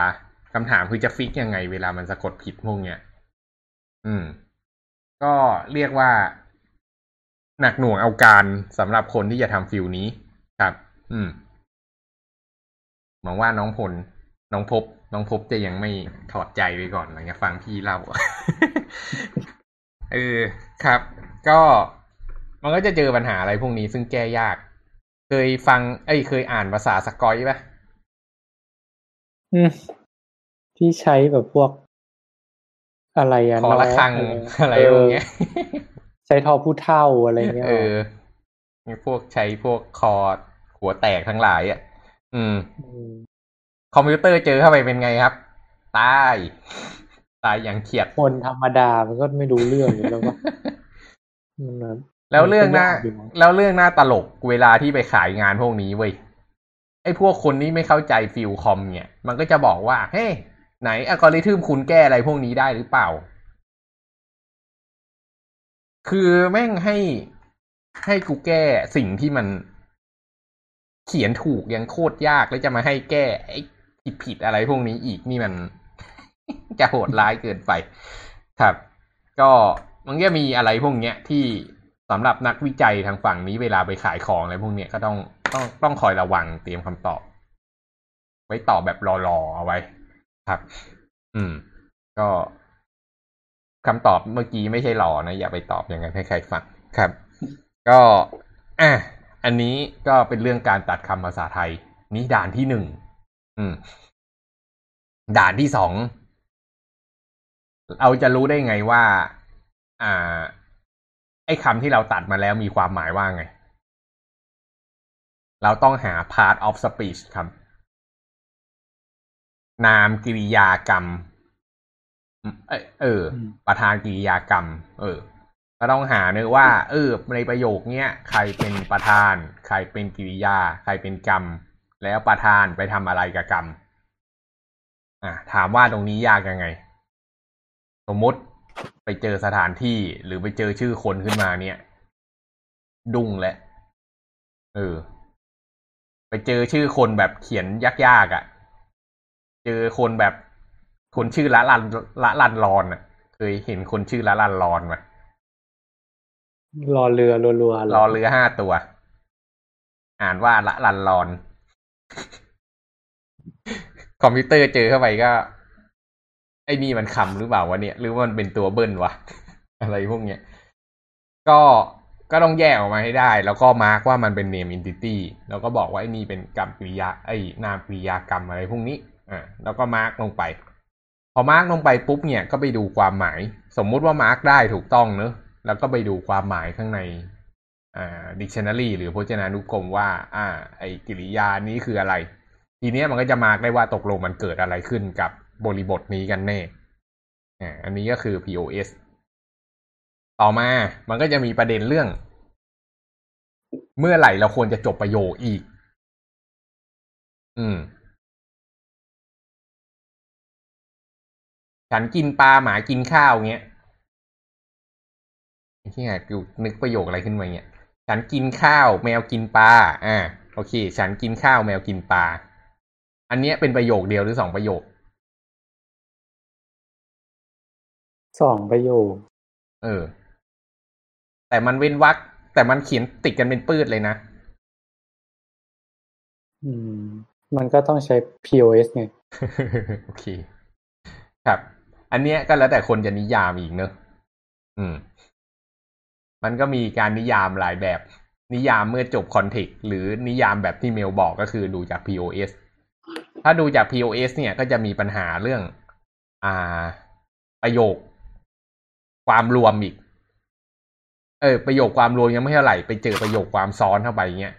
คำถามคือจะฟิกยังไงเวลามันสะกดผิดพวกเนี้ยอืม ก็เรียกว่า หนักหน่วงเอาการสำหรับคนที่จะทำฟิลนี้ครับ อืมหวังว่าน้องพล น้องพบน้องพบจะยังไม่ถอดใจไปก่อนหลังจากฟังพี่เล่าเออครับ ก็มันก็จะเจอปัญหาอะไรพวกนี้ซึ่งแก้ยาก เคยฟัง เอ้ยเคยอ่านภาษาสกอยปะอืมที่ใช้แบบพวก อะไรอะคอละครังอะไรพวกเนี้ย ใช้ทอผู้เท่าอะไรเงี้ยเออพวกใช้พวกคอร์ดหัวแตกทั้งหลายอะ อืมม คอมพิวเตอร์เจอเข้าไปเป็นไงครับ ตาย ตายอย่างเขียด คนธรรมดามันก็ไม่รู้เรื่องอยู่แล้วว่ามันแบบแล้วเรื่องหน้ามันก็ยากอยู่นะแล้วเรื่องหน้าตลกเวลาที่ไปขายงานพวกนี้เว้ย ไอ้พวกคนนี้ไม่เข้าใจฟิลคอมเนี่ย มันก็จะบอกว่า เฮ้ยไหนอัลกอริทึมคุณแก้อะไรพวกนี้ได้หรือเปล่า คือแม่งให้ให้กูแก้สิ่งที่มันเขียนถูกยังโคตรยากแล้วจะมาให้แก้ไอ้ ผิดผิดอะไรพวกนี้อีกนี่มันจะโหดร้ายเกินไปครับ ก็มันก็มีอะไรพวกเนี้ยที่สำหรับนักวิจัยทางฝั่งนี้เวลาไปขายของอะไรพวกเนี้ยก็ต้องต้องต้องคอยระวังเตรียมคำตอบ ไว้ตอบแบบรอๆเอาไว้ ครับ อืม ก็คำตอบเมื่อกี้ไม่ใช่รอนะ อย่าไปตอบอย่างนั้นให้ใครฟังครับ ก็อะอันนี้ก็เป็นเรื่องการตัดคำภาษาไทย นี่ด่านที่หนึ่ง ด่านที่สอง เราจะรู้ได้ไงว่า อ่า ไอ้คำที่เราตัดมาแล้วมีความหมายว่าไง เราต้องหา part of speech ครับ นามกริยากรรม เออเออประธานกริยากรรม เออก็ต้องหาเนื้อว่า เออ ในประโยคเนี้ย ใครเป็นประธาน ใครเป็นกริยา ใครเป็นกรรม แล้วประธานไปทำอะไรกับกรรมอะถามว่าตรงนี้ยากยังไง สมมติไปเจอสถานที่หรือไปเจอชื่อคนขึ้นมาเนี่ย ดุ้งแหละเออ ไปเจอชื่อคนแบบเขียนยากๆอะ่ะ เจอคนแบบคนชื่อละลันละลันรอนอะ เคยเห็นคนชื่อละลันรอนไหมรอเรือรัวๆรอเรือห้าตัว อ่านว่าละลันรอน คอมพิวเตอร์เจอเข้าไปก็ ไอ้นี่มันคำหรือเปล่าวะเนี่ย หรือว่ามันเป็นตัวเบิ้ลวะ อะไรพวกเนี้ย ก็ก็ต้องแยกออกมาให้ได้ แล้วก็มาร์กว่ามันเป็น name entity แล้วก็บอกว่าไอ้นี่เป็นกรรมกริยาไอ้นามกริยากรรมอะไรพวกนี้อ่าแล้วก็มาร์กลงไป พอมาร์กลงไปปุ๊บเนี่ยก็ไปดูความหมาย สมมุติว่ามาร์กได้ถูกต้องเนอะแล้วก็ไปดูความหมายข้างใน อ่า dictionary หรือพจนานุกรมว่า อ่า ไอ้กริยานี้คืออะไร ทีเนี้ยมันก็จะมาได้ว่าตกลงมันเกิดอะไรขึ้นกับบริบทนี้กันแน่อันนี้ก็คือ POS ต่อมามันก็จะมีประเด็นเรื่อง เมื่อไหร่เราควรจะจบประโยคอีก อืม ฉันกินปลาหมากินข้าวเงี้ยที่ไงกูนึกประโยคอะไรขึ้นมาเงี้ย ฉันกินข้าว แมวกินปลา อ่า โอเค ฉันกินข้าวแมวกินปลา อันเนี้ยเป็นประโยคเดียวหรือสองประโยค สองประโยค เออ แต่มันเว้นวรรคแต่มันเขียนติดกันเป็นปืดเลยนะ อืม มันก็ต้องใช้ POS ไง โอเค ครับ อันเนี้ยก็แล้วแต่คนจะนิยามอีกเนอะ อืม มันก็มีการนิยามหลายแบบ นิยามเมื่อจบ context หรือนิยามแบบที่เมลบอกก็คือดูจาก POS ถ้าดูจาก POS เนี่ยก็จะมีปัญหาเรื่องอ่าประโยค ความรวมอีก เออ ประโยคความรวมยังไม่เท่าไหร่ไปเจอประโยคความซ้อนเข้าไปเงี้ย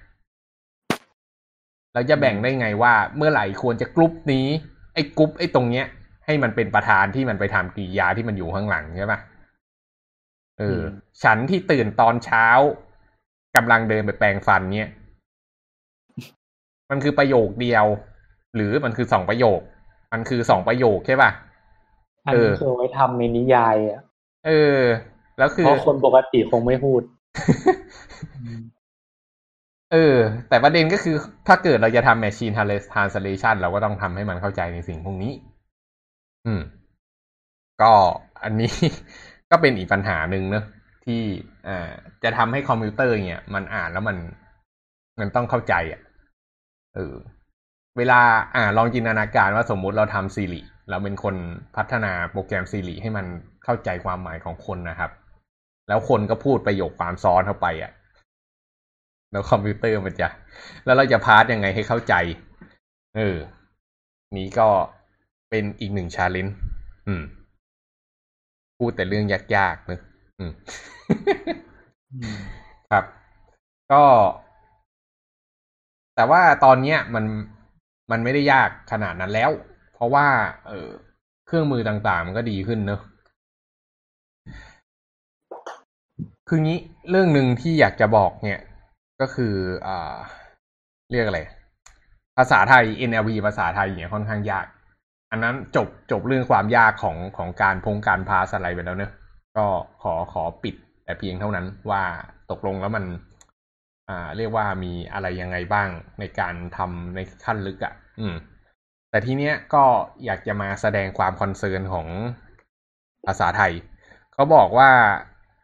เราจะแบ่งได้ไงว่าเมื่อไหร่ควรจะกรุ๊ปนี้ ไอ้กรุ๊ปไอ้ตรงเนี้ย ให้มันเป็นประธานที่มันไปทำกริยาที่มันอยู่ข้างหลังใช่ปะ เออมฉันที่ตื่นตอนเช้ากำลังเดินไปแปรงฟันเนี้ยมันคือประโยคเดียว หรือมันคือสองประโยค มันคือสองประโยคใช่ปะอันเอนี้อคือเอาไว้ทำในนิยายอะ เออ แล้วคือเพราะคนปกติคงไม่พูด เออ แต่ประเด็นก็คือ ถ้าเกิดเราจะทำ machine translation เราก็ต้องทำให้มันเข้าใจในสิ่งพวกนี้ อืม ก็อันนี้ ก็เป็นอีกปัญหาหนึ่งเนอะที่อ่าจะทำให้คอมพิวเตอร์เนี่ย มันอ่านแล้วมันมันต้องเข้าใจอะเออเวลาอ่าลองจินตนาการว่าสมมุติเราทำ Siri เราเป็นคนพัฒนาโปรแกรม Siri ให้มันเข้าใจความหมายของคนนะครับ แล้วคนก็พูดประโยคความซ้อนเข้าไปอะ แล้วคอมพิวเตอร์มันจะ แล้วเราจะ parse ยังไงให้เข้าใจ เออ นี้ก็เป็นอีกหนึ่งชาเลนจ์อืม พูดแต่เรื่องยากๆเนอะอืมครับ ก็ แต่ว่าตอนเนี้ยมันมันไม่ได้ยากขนาดนั้นแล้ว เพราะว่า เออเครื่องมือต่างๆ มันก็ดีขึ้นเนอะคืองี้เรื่องหนึ่งที่อยากจะบอกเนี่ย ก็คืออ่าเรียกอะไร ภาษาไทย NLP ภาษาไทยเนี่ยค่อนข้างยาก อันนั้นจบจบเรื่องความยากของของการพงการพาสอะไรไปแล้วเนอะก็ขอขอปิดแต่เพียงเท่านั้นว่าตกลงแล้วมันอ่า เรียกว่ามีอะไรยังไงบ้างในการทำในขั้นลึกอะ่ะ อืม แต่ทีเนี้ยก็อยากจะมาแสดงความคอนเซิร์นของภาษาไทย เขาบอกว่า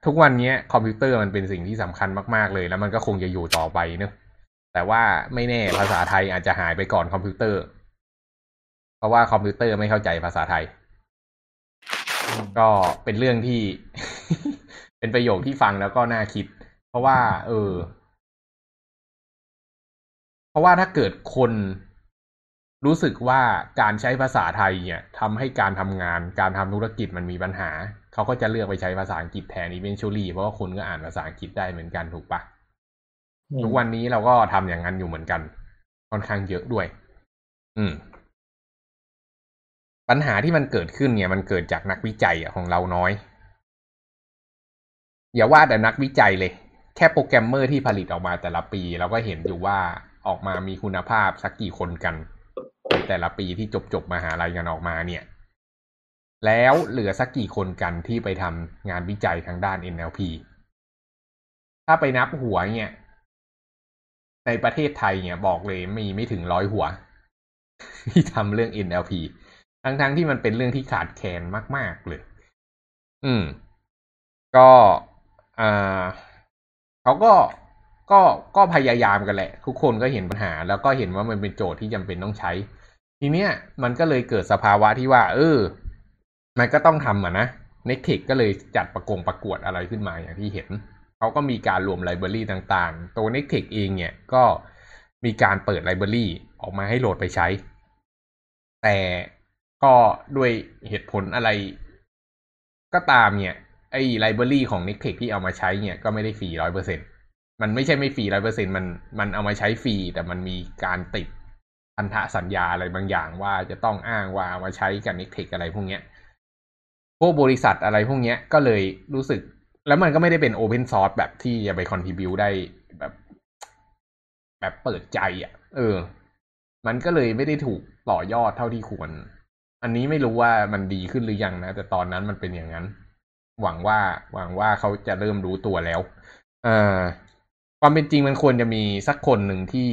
ทุกวันนี้คอมพิวเตอร์มันเป็นสิ่งที่สำคัญมาก ๆ เลย แล้วมันก็คงจะอยู่ต่อไปเนอะแต่ว่าไม่แน่ภาษาไทยอาจจะหายไปก่อนคอมพิวเตอร์ เพราะว่าคอมพิวเตอร์ไม่เข้าใจภาษาไทย ก็เป็นเรื่องที่ เป็นประโยคที่ฟังแล้วก็น่าคิด เพราะว่า เออ เพราะว่าถ้าเกิดคนรู้สึกว่าการใช้ภาษาไทยเนี่ยทำให้การทำงานการทำธุรกิจมันมีปัญหา เขาก็จะเลือกไปใช้ภาษาอังกฤษแทน eventually เพราะว่าคุณก็อ่านภาษาอังกฤษได้เหมือนกันถูกปะทุกวันนี้เราก็ทำอย่างนั้นอยู่เหมือนกัน ค่อนข้างเยอะด้วย อืม ปัญหาที่มันเกิดขึ้นเนี่ย มันเกิดจากนักวิจัยของเราน้อย อย่าว่าแต่นักวิจัยเลย แค่โปรแกรมเมอร์ที่ผลิตออกมาแต่ละปี เราก็เห็นอยู่ว่าออกมามีคุณภาพสักกี่คนกัน แต่ละปีที่จบจบมาหาลัยกันออกมาเนี่ย แล้วเหลือสักกี่คนกันที่ไปทำงานวิจัยทางด้าน NLP ถ้าไปนับหัวเนี่ยในประเทศไทยเนี่ยบอกเลยมีไม่ถึงร้อยหัว ที่ทำเรื่อง NLP ทั้งๆทที่มันเป็นเรื่องที่ขาดแคลนมาก ๆ เลย อืม ก็อ่าเขาก็ก็ก็พยายามกันแหละ ทุกคนก็เห็นปัญหา แล้วก็เห็นว่ามันเป็นโจทย์ที่จำเป็นต้องใช้ ทีเนี้ย มันก็เลยเกิดสภาวะที่ว่า เออ มันก็ต้องทำอะนะ n e c t e c ก็เลยจัดประกงประกวดอะไรขึ้นมาอย่างที่เห็น เขาก็มีการรวมไลบรารีต่างๆ ตัว n e c t e c เองเนี่ยก็มีการเปิดไลบรารีออกมาให้โหลดไปใช้ แต่ ก็ด้วยเหตุผลอะไร ก็ตามเนี่ย ไอ้ไลบรารีของ n e c t e c ที่เอามาใช้เนี่ยก็ไม่ได้ฟรีร้อยเปอร์เซ็นมันไม่ใช่ไม่ฟรีร้อยเปอร์เซ็นมันมันเอามาใช้ฟรีแต่มันมีการติดพันธสัญญาอะไรบางอย่างว่าจะต้องอ้างว่ามาใช้กับ n e c t e c อะไรพวกเนี้ยพวกบริษัทอะไรพวกเนี้ยก็เลยรู้สึก แล้วมันก็ไม่ได้เป็นโอเพนซอร์สแบบที่จะไปคอนทิบิวได้แบบ แบบเปิดใจอะ่ะ เออ มันก็เลยไม่ได้ถูกต่อยอดเท่าที่ควร อันนี้ไม่รู้ว่ามันดีขึ้นหรือยังนะ แต่ตอนนั้นมันเป็นอย่างนั้น หวังว่าหวังว่าเขาจะเริ่มรู้ตัวแล้วเอ่อความเป็นจริงมันควรจะมีสักคนหนึ่งที่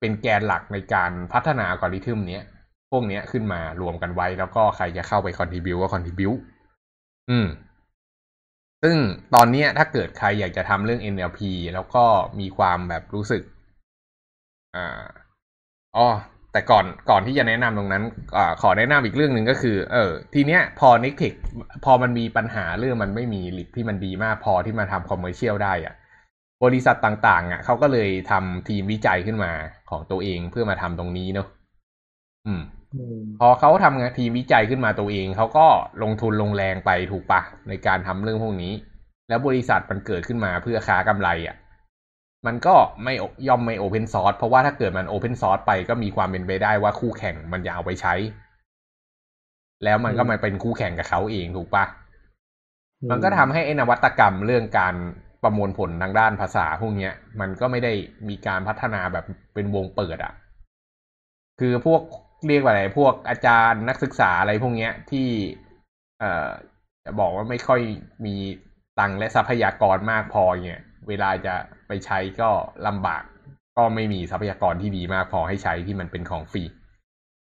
เป็นแกนหลักในการพัฒนาอัลกอริทึมเนี้ยพวกเนี้ยขึ้นมารวมกันไว้ แล้วก็ใครจะเข้าไปคอนทิบิวก็คอนทิบิวอืม ซึ่งตอนนี้ถ้าเกิดใครอยากจะทำเรื่อง NLP แล้วก็มีความแบบรู้สึก อ่าอ๋อ แต่ก่อนก่อนที่จะแนะนำตรงนั้นอขอแนะนำอีกเรื่องหนึ่งก็คือ เออ ทีเนี้ยพอ n e c t e c พอมันมีปัญหาเรื่องมันไม่มี lib ที่มันดีมากพอที่มาทำ commercial ได้อะ่ะบริษัทต่างๆ อะเขาก็เลยทำทีมวิจัยขึ้นมาของตัวเองเพื่อมาทำตรงนี้เนอะอืม พอเขาทำงานทีมวิจัยขึ้นมาตัวเอง เขาก็ลงทุนลงแรงไปถูกปะในการทำเรื่องพวกนี้ แล้วบริษัทมันเกิดขึ้นมาเพื่อค้ากำไรอะ มันก็ไม่ย่อมไม่ open source เพราะว่าถ้าเกิดมัน open source ไปก็มีความเป็นไปได้ว่าคู่แข่งมันจะเอาไปใช้ แล้วมันก็มาเป็นคู่แข่งกับเขาเองถูกปะมันก็ทำให้ไอ้นวัตกรรมเรื่องการประมวลผลทางด้านภาษาพวกเนี้ย มันก็ไม่ได้มีการพัฒนาแบบเป็นวงเปิดอะ คือพวกเรียกว่าอะไรพวกอาจารย์นักศึกษาอะไรพวกเนี้ยที่ เอ่อจะบอกว่าไม่ค่อยมีตังค์และทรัพยากรมากพอเนี่ย เวลาจะไปใช้ก็ลำบาก ก็ไม่มีทรัพยากรที่ดีมากพอให้ใช้ที่มันเป็นของฟรี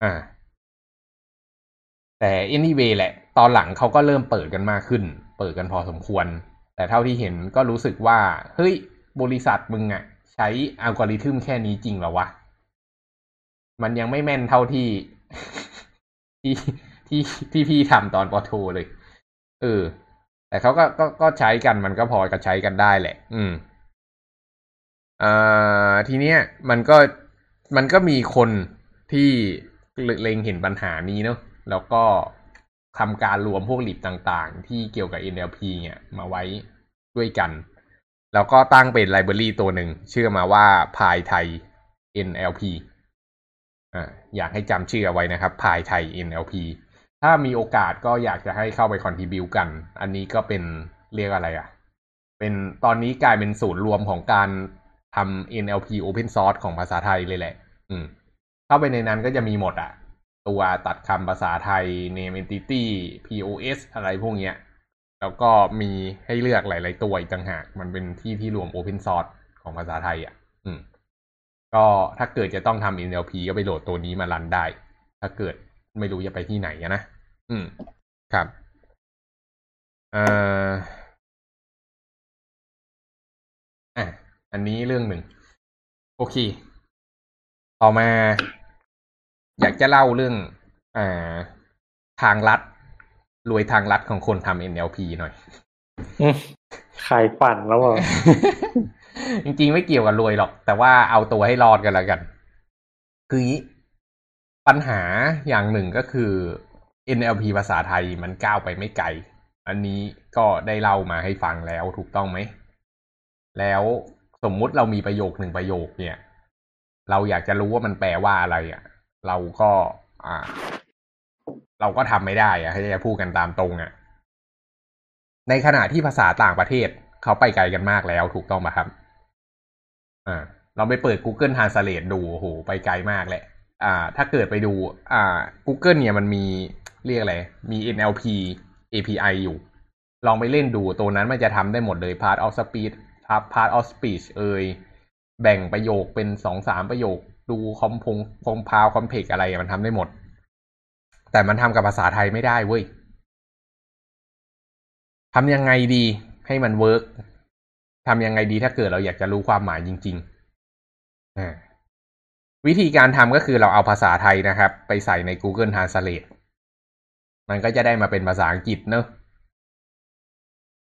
อ่า แต่ anyway แหละ ตอนหลังเขาก็เริ่มเปิดกันมากขึ้น เปิดกันพอสมควร แต่เท่าที่เห็นก็รู้สึกว่า เฮ้ย บริษัทมึงอะใช้อัลกอริทึมแค่นี้จริงหรอวะ มันยังไม่แม่นเท่าที่ที่ที่ที่พี่ทำตอนปอโทเลย เออ แต่เขาก็ก็ก็ใช้กันมันก็พอจะใช้กันได้แหละ อืมอ่าทีเนี้ยมันก็มันก็มีคนที่เล็งเห็นปัญหานี้เนาะแล้วก็ทำการรวมพวกหลิบต่างๆ ที่เกี่ยวกับ NLP เนี่ย มาไว้ด้วยกัน แล้วก็ตั้งเป็นไลบรารีตัวหนึ่งชื่อมาว่าพายไทย NLP อ่าอยากให้จำชื่อเอาไว้นะครับพายไทย NLP ถ้ามีโอกาสก็อยากจะให้เข้าไปคอนทิบิวกัน อันนี้ก็เป็นเรียกอะไรอะ่ะ เป็นตอนนี้กลายเป็นศูนย์รวมของการทำ NLP Open Source ของภาษาไทยเลยแหละ อืม เข้าไปในนั้นก็จะมีหมดอะ่ะ ตัวตัดคำภาษาไทย name entity pos อะไรพวกเนี้ย แล้วก็มีให้เลือกหลาย ๆ ตัวอีกต่างหาก มันเป็นที่ที่รวม open source ของภาษาไทยอะ อืม ก็ถ้าเกิดจะต้องทำ NLP ก็ไปโหลดตัวนี้มารันได้ ถ้าเกิด ไม่รู้จะไปที่ไหนอะนะอืมครับเอ่ออะอันนี้เรื่องหนึ่ง โอเค ต่อมา อยากจะเล่าเรื่องอ่าทางลัดรวยทางลัดของคนทำ NLP หน่อยอืมขายฝันแล้วเหรอจริงๆไม่เกี่ยวกับรวยหรอก แต่ว่าเอาตัวให้รอดกันแล้วกัน คืองี้ ปัญหาอย่างหนึ่งก็คือ NLP ภาษาไทยมันก้าวไปไม่ไกล อันนี้ก็ได้เล่ามาให้ฟังแล้วถูกต้องไหม แล้วสมมุติเรามีประโยคหนึ่งประโยคเนี่ย เราอยากจะรู้ว่ามันแปลว่าอะไรอะ เราก็อ่า เราก็ทำไม่ได้อะ ให้จะพูดกันตามตรงอะ ในขณะที่ภาษาต่างประเทศเขาไปไกลกันมากแล้วถูกต้องไหมครับ อ่า เราไปเปิด Google Translate ดูโอ้โหไปไกลมากแหละ อ่า ถ้าเกิดไปดูอ่า Google เนี่ยมันมีเรียกอะไร มี NLP API อยู่ ลองไปเล่นดูตัวนั้นมันจะทำได้หมดเลย part of speech part of speech เอ่ยแบ่งประโยคเป็นสองสามประโยค ดูคอมพง compound complex อะไรมันทำได้หมด แต่มันทำกับภาษาไทยไม่ได้เว้ยทำยังไงดีให้มัน work ทำยังไงดีถ้าเกิดเราอยากจะรู้ความหมายจริงๆอ่า วิธีการทำก็คือเราเอาภาษาไทยนะครับ ไปใส่ใน Google Translate มันก็จะได้มาเป็นภาษาอังกฤษเนอะ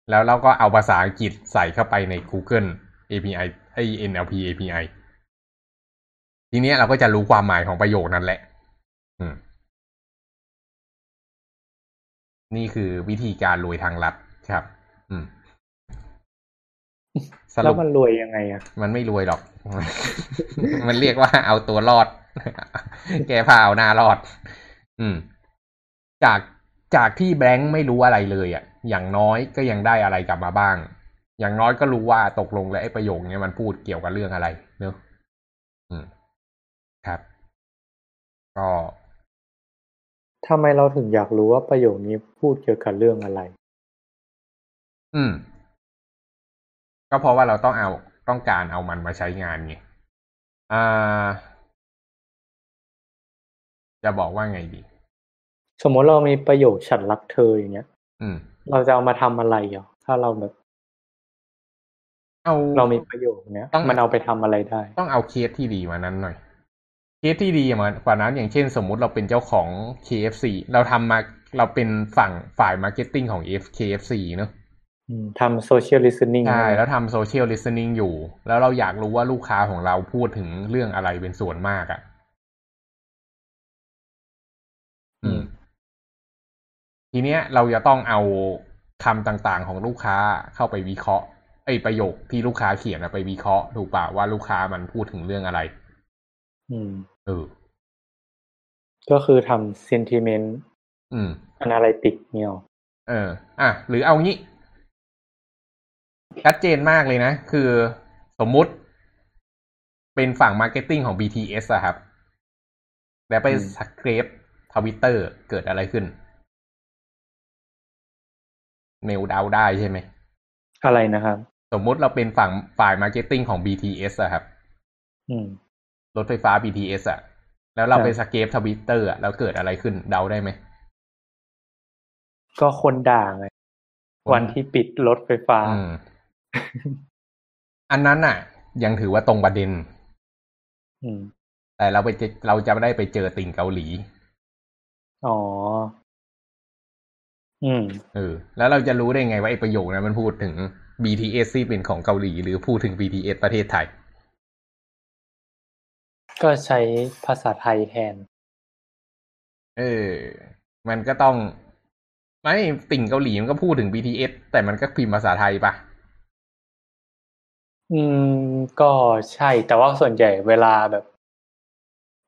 แล้วเราก็เอาภาษาอังกฤษใส่เข้าไปใน Google API ไอ NLP API ทีนี้เราก็จะรู้ความหมายของประโยคนั้นแหละอืมนี่คือวิธีการรวยทางลัดครับ อืมสแล้รุวปมันรวยยังไงอะ มันไม่รวยหรอก มันเรียกว่าเอาตัวรอด แกพาเอาหน้ารอด อืม จากจากที่แบงค์ไม่รู้อะไรเลยอะ อย่างน้อยก็ยังได้อะไรกลับมาบ้าง อย่างน้อยก็รู้ว่าตกลงแล้วไอ้ประโยคนี้มันพูดเกี่ยวกับเรื่องอะไร เนอะอืม ครับ ก็ทำไมเราถึงอยากรู้ว่าประโยคนี้พูดเกี่ยวกับเรื่องอะไร อืม ก็เพราะว่าเราต้องเอา ต้องการเอามันมาใช้งานไงอ่าจะบอกว่าไงดี สมมติเรามีประโยคฉันรักเธออย่างเงี้ยอืมเราจะเอามาทำอะไรอะถ้าเราแบบเอาเรามีประโยคเนี้ยต้องมันเอาไปทำอะไรได้ ต้องเอาเคสที่ดีมานั้นหน่อยเคสที่ดีมากว่านั้น อย่างเช่น สมมุติเราเป็นเจ้าของ KFC เราทำมาเราเป็นฝั่งฝ่าย marketing ของ F KFC เนอะอืม ทำ social listening ใช่แล้วทำโซเชียลลิส t น n ิ n งอยู่ แล้วเราอยากรู้ว่าลูกค้าของเราพูดถึงเรื่องอะไรเป็นส่วนมากอะ่ะ อืม ทีเนี้ยเราจะต้องเอาคำต่างๆของลูกค้าเข้าไปวิเคราะห์ไอ้ประโยคที่ลูกค้าเขียนอะไปวิเคราะห์ถูกป่าว่าลูกค้ามันพูดถึงเรื่องอะไร อืมเออก็คือทำ sentiment อืม analytic เนี่ยหรอเออ อะ หรือเอางี้ ชัดเจนมากเลยนะ คือสมมุติเป็นฝั่ง marketing ของ BTS อะครับ แล้วไป scrape Twitter เกิดอะไรขึ้น เนวเดาได้ใช่ไหม อะไรนะครับ สมมุติเราเป็นฝั่งฝ่าย marketing ของ BTS อะครับอืมรถไฟฟ้า BTS อะแล้วเราครับไป scrape Twitter อะแล้วเกิดอะไรขึ้น เดาได้ไหม ก็คนด่าไงคนวันที่ปิดรถไฟฟ้า อืมอันนั้นน่ะ ยังถือว่าตรงประเด็นอืมแต่เราไปเจอเราจะไม่ได้ไปเจอติ่งเกาหลี อ๋อ อืม เออ แล้วเราจะรู้ได้ไงว่าไอ้ประโยคนั้นมันพูดถึง BTS ที่เป็นของเกาหลี หรือพูดถึง BTS ประเทศไทย ก็ใช้ภาษาไทยแทน เออ มันก็ต้อง ไม่ติ่งเกาหลีมันก็พูดถึง BTS แต่มันก็พิมพ์ภาษาไทยปะ อืม ก็ใช่ แต่ว่าส่วนใหญ่เวลาแบบ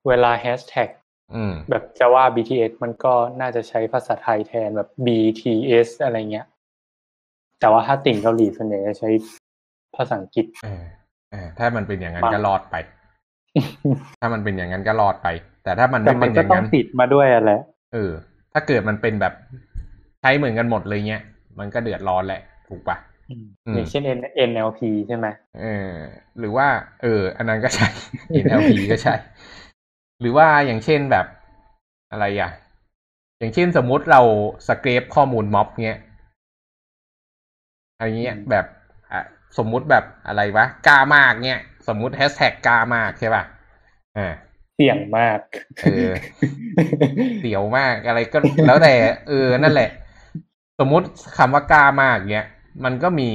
เวลาแฮชแท็กอืมแบบจะว่า BTS มันก็น่าจะใช้ภาษาไทยแทนแบบ BTS อะไรเงี้ย แต่ว่าถ้าติ่งเกาหลีส่วนใหญ่จะใช้ภาษาอังกฤษเออเออถ้ามันเป็นอย่างนั้นบางก็รอดไป ถ้ามันเป็นอย่างนั้นก็รอดไป แต่แต่ถ้ามันแต่ไม่มัเป็นนอก็ย่างต้องนั้นติดมาด้วยอะแหละเออ ถ้าเกิดมันเป็นแบบใช้เหมือนกันหมดเลยเงี้ยมันก็เดือดร้อนแหละ ถูกปะ อืมอย่างเช่น N NLP ใช่ไหมเออหรือว่า เออ อันนั้นก็ใช่ NLP ก็ใช่ หรือว่าอย่างเช่นแบบอะไรอะ อย่างเช่นสมมุติเราสเกรปข้อมูลม็อบเงี้ยอะไรเงี้ยแบบอะสมมุติแบบอะไรวะกล้ามากเงี้ย สมมุติแฮชแท็กกล้ามากใช่ป่ะอ่าเสี่ยงมากเออเสียวมากอะไรก็แล้วแต่เออนั่นแหละ สมมุติคำว่ากล้ามากเนี้ย มันก็มี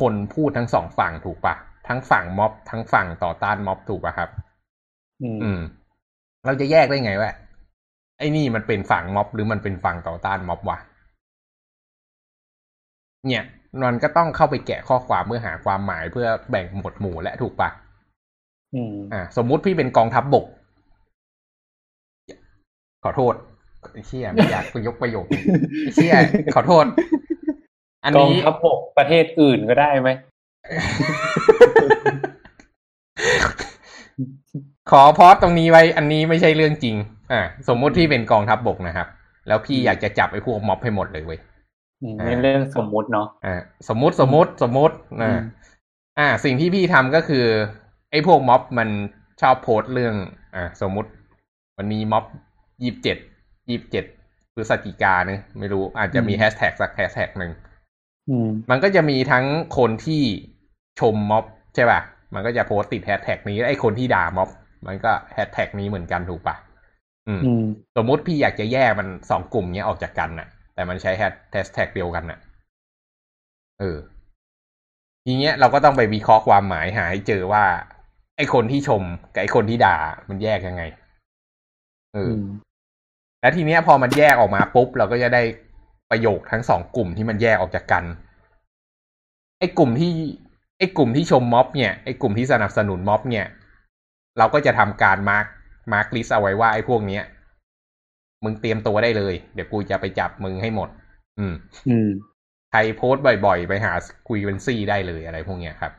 คนพูดทั้งสองฝั่งถูกปะทั้งฝั่งม็อบ ทั้งฝั่งต่อต้านม็อบถูกปะครับ อืมอืมเราจะแยกได้ไงว่าไอ้นี่มันเป็นฝั่งม็อบ หรือมันเป็นฝั่งต่อต้านม็อบวะเนี่ยมันก็ต้องเข้าไปแกะข้อความเพื่อหาความหมายเพื่อแบ่งหมวดหมู่และถูกปะอืมอ่า สมมุติพี่เป็นกองทัพบบก ขอโทษไอ้เชี่ยไม่อยากยกประโยคนี้ไอ้เชี่ยขอโทษ อันกองนี้ทัพบกประเทศอื่นก็ได้ไหม ขอพอสตรงนี้ไว้ อันนี้ไม่ใช่เรื่องจริง อ่า สมมุติที่เป็นกองทัพบบกนะครับ แล้วพี่อยากจะจับไอ้พวกม็อบให้หมดเลยเว้ยอืมอ่านี่เรื่องสมมุติเนาะ อ่า สมมุติสมมุติสมมุติอือ่ามอ่า สิ่งที่พี่ทำก็คือ ไอ้พวกม็อบมันชอบโพสต์เรื่อง อ่า สมมุติ วันนี้ม็อบยี่สิบเจ็ดยี่สิบเจ็ดพฤศจิกาเนอะไม่รู้อาจจะมีแฮชแท็กสักแฮชแท็กหนึ่งอื มมันก็จะมีทั้งคนที่ชมม็อบใช่ป่ะ มันก็จะโพสต์ติดแฮชแท็กนี้ไอ้คนที่ด่าม็อบ มันก็แฮชแท็กนี้เหมือนกันถูกป่ะอืมอืมสมมุติพี่อยากจะแยกมันสองกลุ่มเนี้ยออกจากกันน่ะ แต่มันใช้แฮชแท็กเดียวกันน่ะ เออ ทีเนี้ยเราก็ต้องไปวิเคราะห์ความหมายหาให้เจอว่า ไอ้คนที่ชมกับไอ้คนที่ด่ามันแยกยังไง เอออือมแล้วทีเนี้ยพอมันแยกออกมาปุ๊บเราก็จะได้ ประโยคทั้งสองกลุ่มที่มันแยกออกจากกันไอ้กลุ่มที่ไอ้กลุ่มที่ชมม็อบเนี่ยไอ้กลุ่มที่สนับสนุนม็อบเนี่ย เราก็จะทำการมาร์กmark list เอาไว้ว่าไอ้พวกเนี้ยมึงเตรียมตัวได้เลย เดี๋ยวกูจะไปจับมึงให้หมด อืม อืมใครโพสต์บ่อย ๆ ไปหา frequency ได้เลยอะไรพวกเนี้ยครับ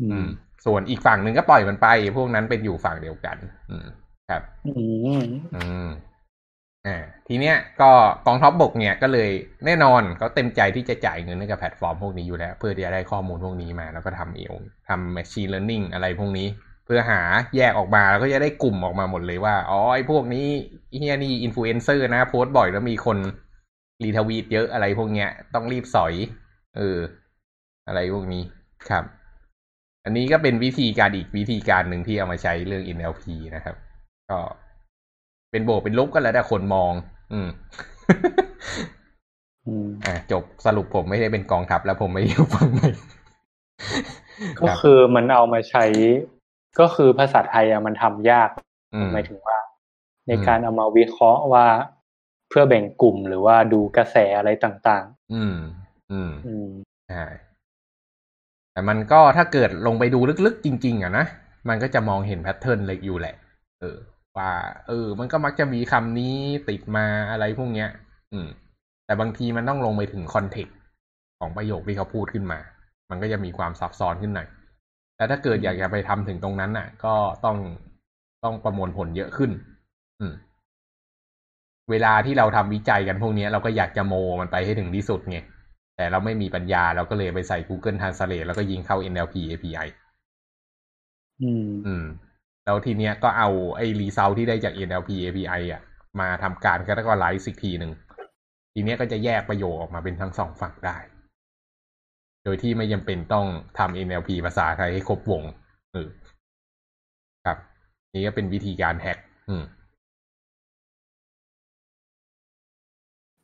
อือืมมส่วนอีกฝั่งหนึ่งก็ปล่อยมันไป พวกนั้นเป็นอยู่ฝั่งเดียวกัน อืม ครับ อืมอืม อ่าทีเนี้ยก็กองทัพบกเนี่ยก็เลยแน่นอนเขาเต็มใจที่จะจ่ายเงินให้กับแพลตฟอร์มพวกนี้อยู่แล้ว เพื่อที่จะได้ข้อมูลพวกนี้มา แล้วก็ทำเองทำ machine learning อะไรพวกนี้ เพื่อหาแยกออกมาแล้วก็จะได้กลุ่มออกมาหมดเลยว่าอ๋อไอ้พวกนี้เฮียนี่อินฟลูเอนเซอร์นะโพสต์บ่อยแล้วมีคนรีทวีตเยอะอะไรพวกเนี้ยต้องรีบสอยเออ อะไรพวกนี้ครับ อันนี้ก็เป็นวิธีการอีกวิธีการหนึ่งที่เอามาใช้เรื่อง NLP นะครับ ก็ เป็นบวกเป็นลบก็แล้วแต่คนมองอืมอืมอ่าจบสรุปผมไม่ได้เป็นกองทัพแล้วผมไม่ได้อยู่ฝั่งไหนก็ครับคือมันเอามาใช้ ก็คือภาษาไทยอะมันทำยากอืมหมายถึงว่า ในอืมการเอามาวิเคราะห์ว่าเพื่อแบ่งกลุ่มหรือว่าดูกระแสอะไรต่างอืม อืมๆอืมใช่แต่มันก็ถ้าเกิดลงไปดูลึกๆจริง ๆอะนะมันก็จะมองเห็นแพทเทิร์นเล็กอยู่แหละ เออ ว่า เออ มันก็มักจะมีคำนี้ติดมาอะไรพวกเนี้ย อืม แต่บางทีมันต้องลงไปถึงคอนเทกต์ของประโยคที่เขาพูดขึ้นมา มันก็จะมีความซับซ้อนขึ้นหน่อยแต่ถ้าเกิดอยากจะไปทำถึงตรงนั้นน่ะ ก็ต้องต้องประมวลผลเยอะขึ้น อืม เวลาที่เราทำวิจัยกันพวกเนี้ยเราก็อยากจะโมมันไปให้ถึงที่สุดไง แต่เราไม่มีปัญญาเราก็เลยไปใส่ Google Translate แล้วก็ยิงเข้า NLP API อืม อืม แล้วทีเนี้ยก็เอาไอ้รีเซลที่ได้จาก NLP API อะ มาทำการ categorize อีกทีหนึ่ง ทีเนี้ยก็จะแยกประโยคออกมาเป็นทั้งสองฝั่งได้ โดยที่ไม่จำเป็นต้องทำ NLP ภาษาไทยให้ครบวงเออครับ นี่ก็เป็นวิธีการแฮกอืม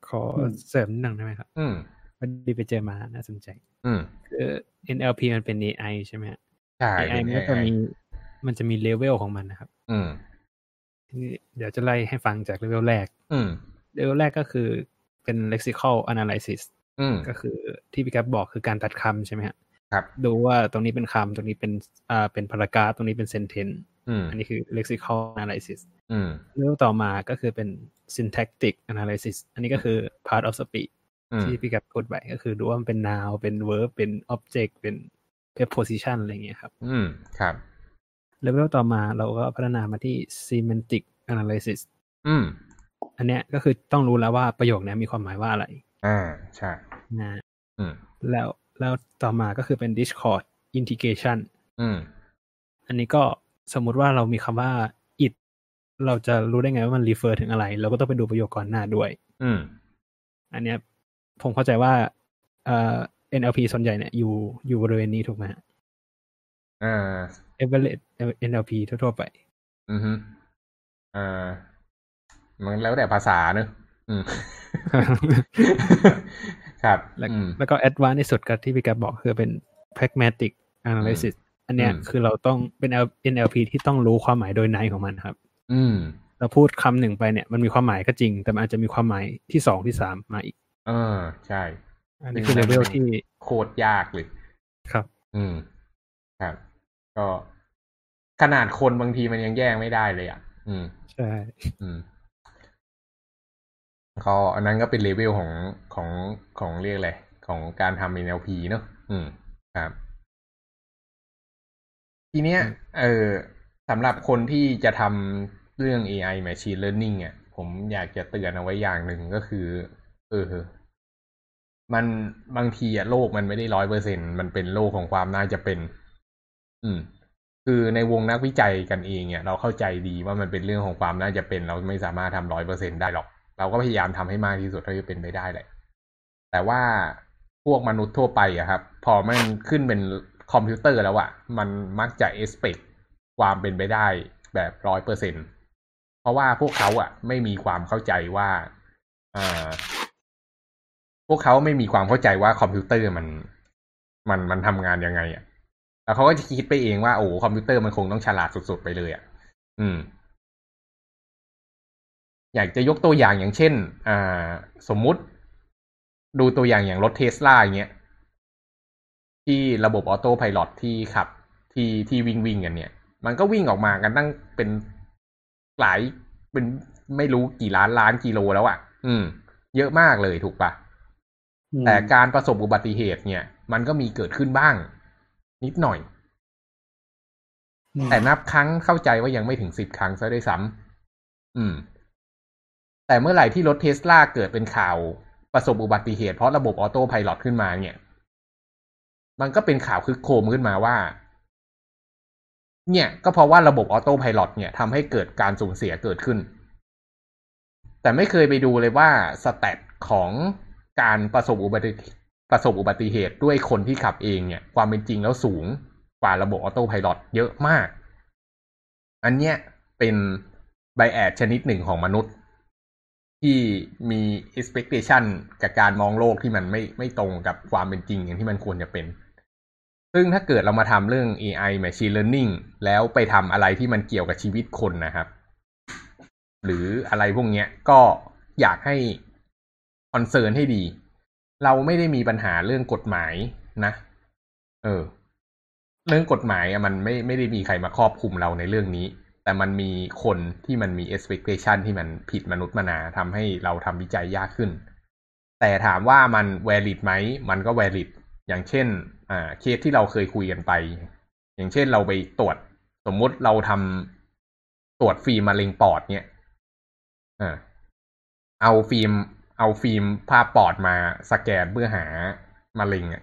ขอเสริมนิดหนึ่งได้ไหมครับ อืมพอดีไปเจอมาน่าสนใจ อืมคือ NLP มันเป็น AI ใช่ไหมฮะใช่ AI มันก็จะมี มันจะมีเลเวลของมันนะครับ อืมทีนี้เดี๋ยวจะไล่ให้ฟังจากเลเวลแรก อืมเลเวลแรกก็คือเป็น lexical analysis อืมก็คือที่พี่กัฟบอกคือการตัดคำใช่ไหมฮะครับ ดูว่าตรงนี้เป็นคำตรงนี้เป็นอ่าเป็น paragraph ตรงนี้เป็น sentence อืมอันนี้คือ lexical analysis อืมเลเวลต่อมาก็คือเป็น syntactic analysis อันนี้ก็คือ part of speech อืมที่พี่กัฟพูดไปก็คือดูว่ามันเป็น noun เป็น verb เป็น object เป็น preposition อะไรอย่างเงี้ยครับ อืม ครับ เลเวลต่อมาเราก็พัฒนามาที่ semantic analysis อืม อันเนี้ยก็คือต้องรู้แล้วว่าประโยคนี้มีความหมายว่าอะไร อ่า ใช่นะอืม แล้วแล้วต่อมาก็คือเป็น Discord integration อืม อันนี้ก็สมมุติว่าเรามีคำว่า it เราจะรู้ได้ไงว่ามัน refer ถึงอะไร เราก็ต้องไปดูประโยคก่อนหน้าด้วย อืม อันเนี้ยผมเข้าใจว่าเอ่อ NLP ส่วนใหญ่เนี่ยอยู่อยู่บริเวณนี้ถูกไหมฮะ อ่า average NLP ทั่วๆไป อือฮึอ่า มันแล้วแต่ภาษาเนอะอืมครับแล้วอืมแล้วก็ advanced ที่สุดก็ที่พี่แกบอกคือเป็น pragmatic analysis อันเนี้ยอืมคือเราต้องเป็น NLP ที่ต้องรู้ความหมายโดยในของมันครับ อืม เราพูดคำหนึ่งไปเนี่ยมันมีความหมายก็จริง แต่มันอาจจะมีความหมายที่สองที่สามมาอีกเออใช่ อันนี้คือเลเวลที่โคตรยากเลย ครับ อืม ครับ ก็ขนาดคนบางทีมันยังแยกไม่ได้เลยอะ อืม ใช่ อืมก็อันนั้นก็เป็นเลเวลของของของเรียกอะไรของการทำ NLP เนอะอืม ครับ ทีเนี้ย เออสำหรับคนที่จะทำเรื่อง AI Machine Learning อะ ผมอยากจะเตือนเอาไว้อย่างหนึ่งก็คือ เออ มันบางทีอะโลกมันไม่ได้ร้อยเปอร์เซ็นมันเป็นโลกของความน่าจะเป็น อืม คือในวงนักวิจัยกันเองเนี่ย เราเข้าใจดีว่ามันเป็นเรื่องของความน่าจะเป็นเราไม่สามารถทำร้อยเปอร์เซ็นได้หรอก เราก็พยายามทำให้มากที่สุดเท่าที่เป็นไปได้แหละ แต่ว่าพวกมนุษย์ทั่วไปอะครับ พอมันขึ้นเป็นคอมพิวเตอร์แล้วอะมันมักจะ expect ความเป็นไปได้แบบร้อยเปอร์เซ็นต์เพราะว่าพวกเขาอะไม่มีความเข้าใจว่าอ่าพวกเขาไม่มีความเข้าใจว่าคอมพิวเตอร์มันมันมันทำงานยังไงอะ แล้วเขาก็จะคิดไปเองว่าโอ้คอมพิวเตอร์มันคงต้องฉลาดสุดๆไปเลยอะอืม อยากจะยกตัวอย่างอย่างเช่น อ่า สมมุติดูตัวอย่างอย่างรถเทสลาอย่างเงี้ยที่ระบบออโต้ไพลอตที่ขับ ที่ที่วิ่งวิ่งกันเนี่ย มันก็วิ่งออกมากันตั้งเป็นหลายเป็นไม่รู้กี่ล้านล้านกิโลแล้วอะ่ะ อืม เยอะมากเลยถูกปะอืมแต่การประสบอุบัติเหตุเนี่ย มันก็มีเกิดขึ้นบ้าง นิดหน่อยอืมแต่นับครั้งเข้าใจว่ายังไม่ถึงสิบครั้งซะด้วยซ้ำอืม แต่เมื่อไหร่ที่รถเทสลาเกิดเป็นข่าวประสบอุบัติเหตุเพราะระบบ autopilot ขึ้นมาเนี่ย มันก็เป็นข่าวคึกโครมขึ้นมาว่า เนี่ย ก็เพราะว่าระบบ autopilot เนี่ยทำให้เกิดการสูญเสียเกิดขึ้น แต่ไม่เคยไปดูเลยว่า stat ของการประสบอุบัติ ประสบอุบัติเหตุด้วยคนที่ขับเองเนี่ย ความเป็นจริงแล้วสูงกว่าระบบ autopilot เยอะมาก อันเนี้ยเป็น bias ชนิดหนึ่งของมนุษย์ ที่มี expectation กับการมองโลกที่มันไม่ไม่ตรงกับความเป็นจริงอย่างที่มันควรจะเป็น ซึ่งถ้าเกิดเรามาทำเรื่อง AI machine learning แล้วไปทำอะไรที่มันเกี่ยวกับชีวิตคนนะครับ หรืออะไรพวกเนี้ยก็อยากให้ concern ให้ดี เราไม่ได้มีปัญหาเรื่องกฎหมายนะ เออ เรื่องกฎหมายมันไม่ไม่ได้มีใครมาควบคุมเราในเรื่องนี้ แต่มันมีคนที่มันมี expectation ที่มันผิดมนุษย์มนาทำให้เราทำวิจัยยากขึ้น แต่ถามว่ามัน valid ไหม มันก็ valid อย่างเช่น อ่า เคสที่เราเคยคุยกันไป อย่างเช่นเราไปตรวจ สมมติเราทำตรวจฟิล์มมะเร็งปอดเนี่ย อ่า เอาฟิล์ม เอาฟิล์มภาพปอดมาสแกนเพื่อหามะเร็งอะ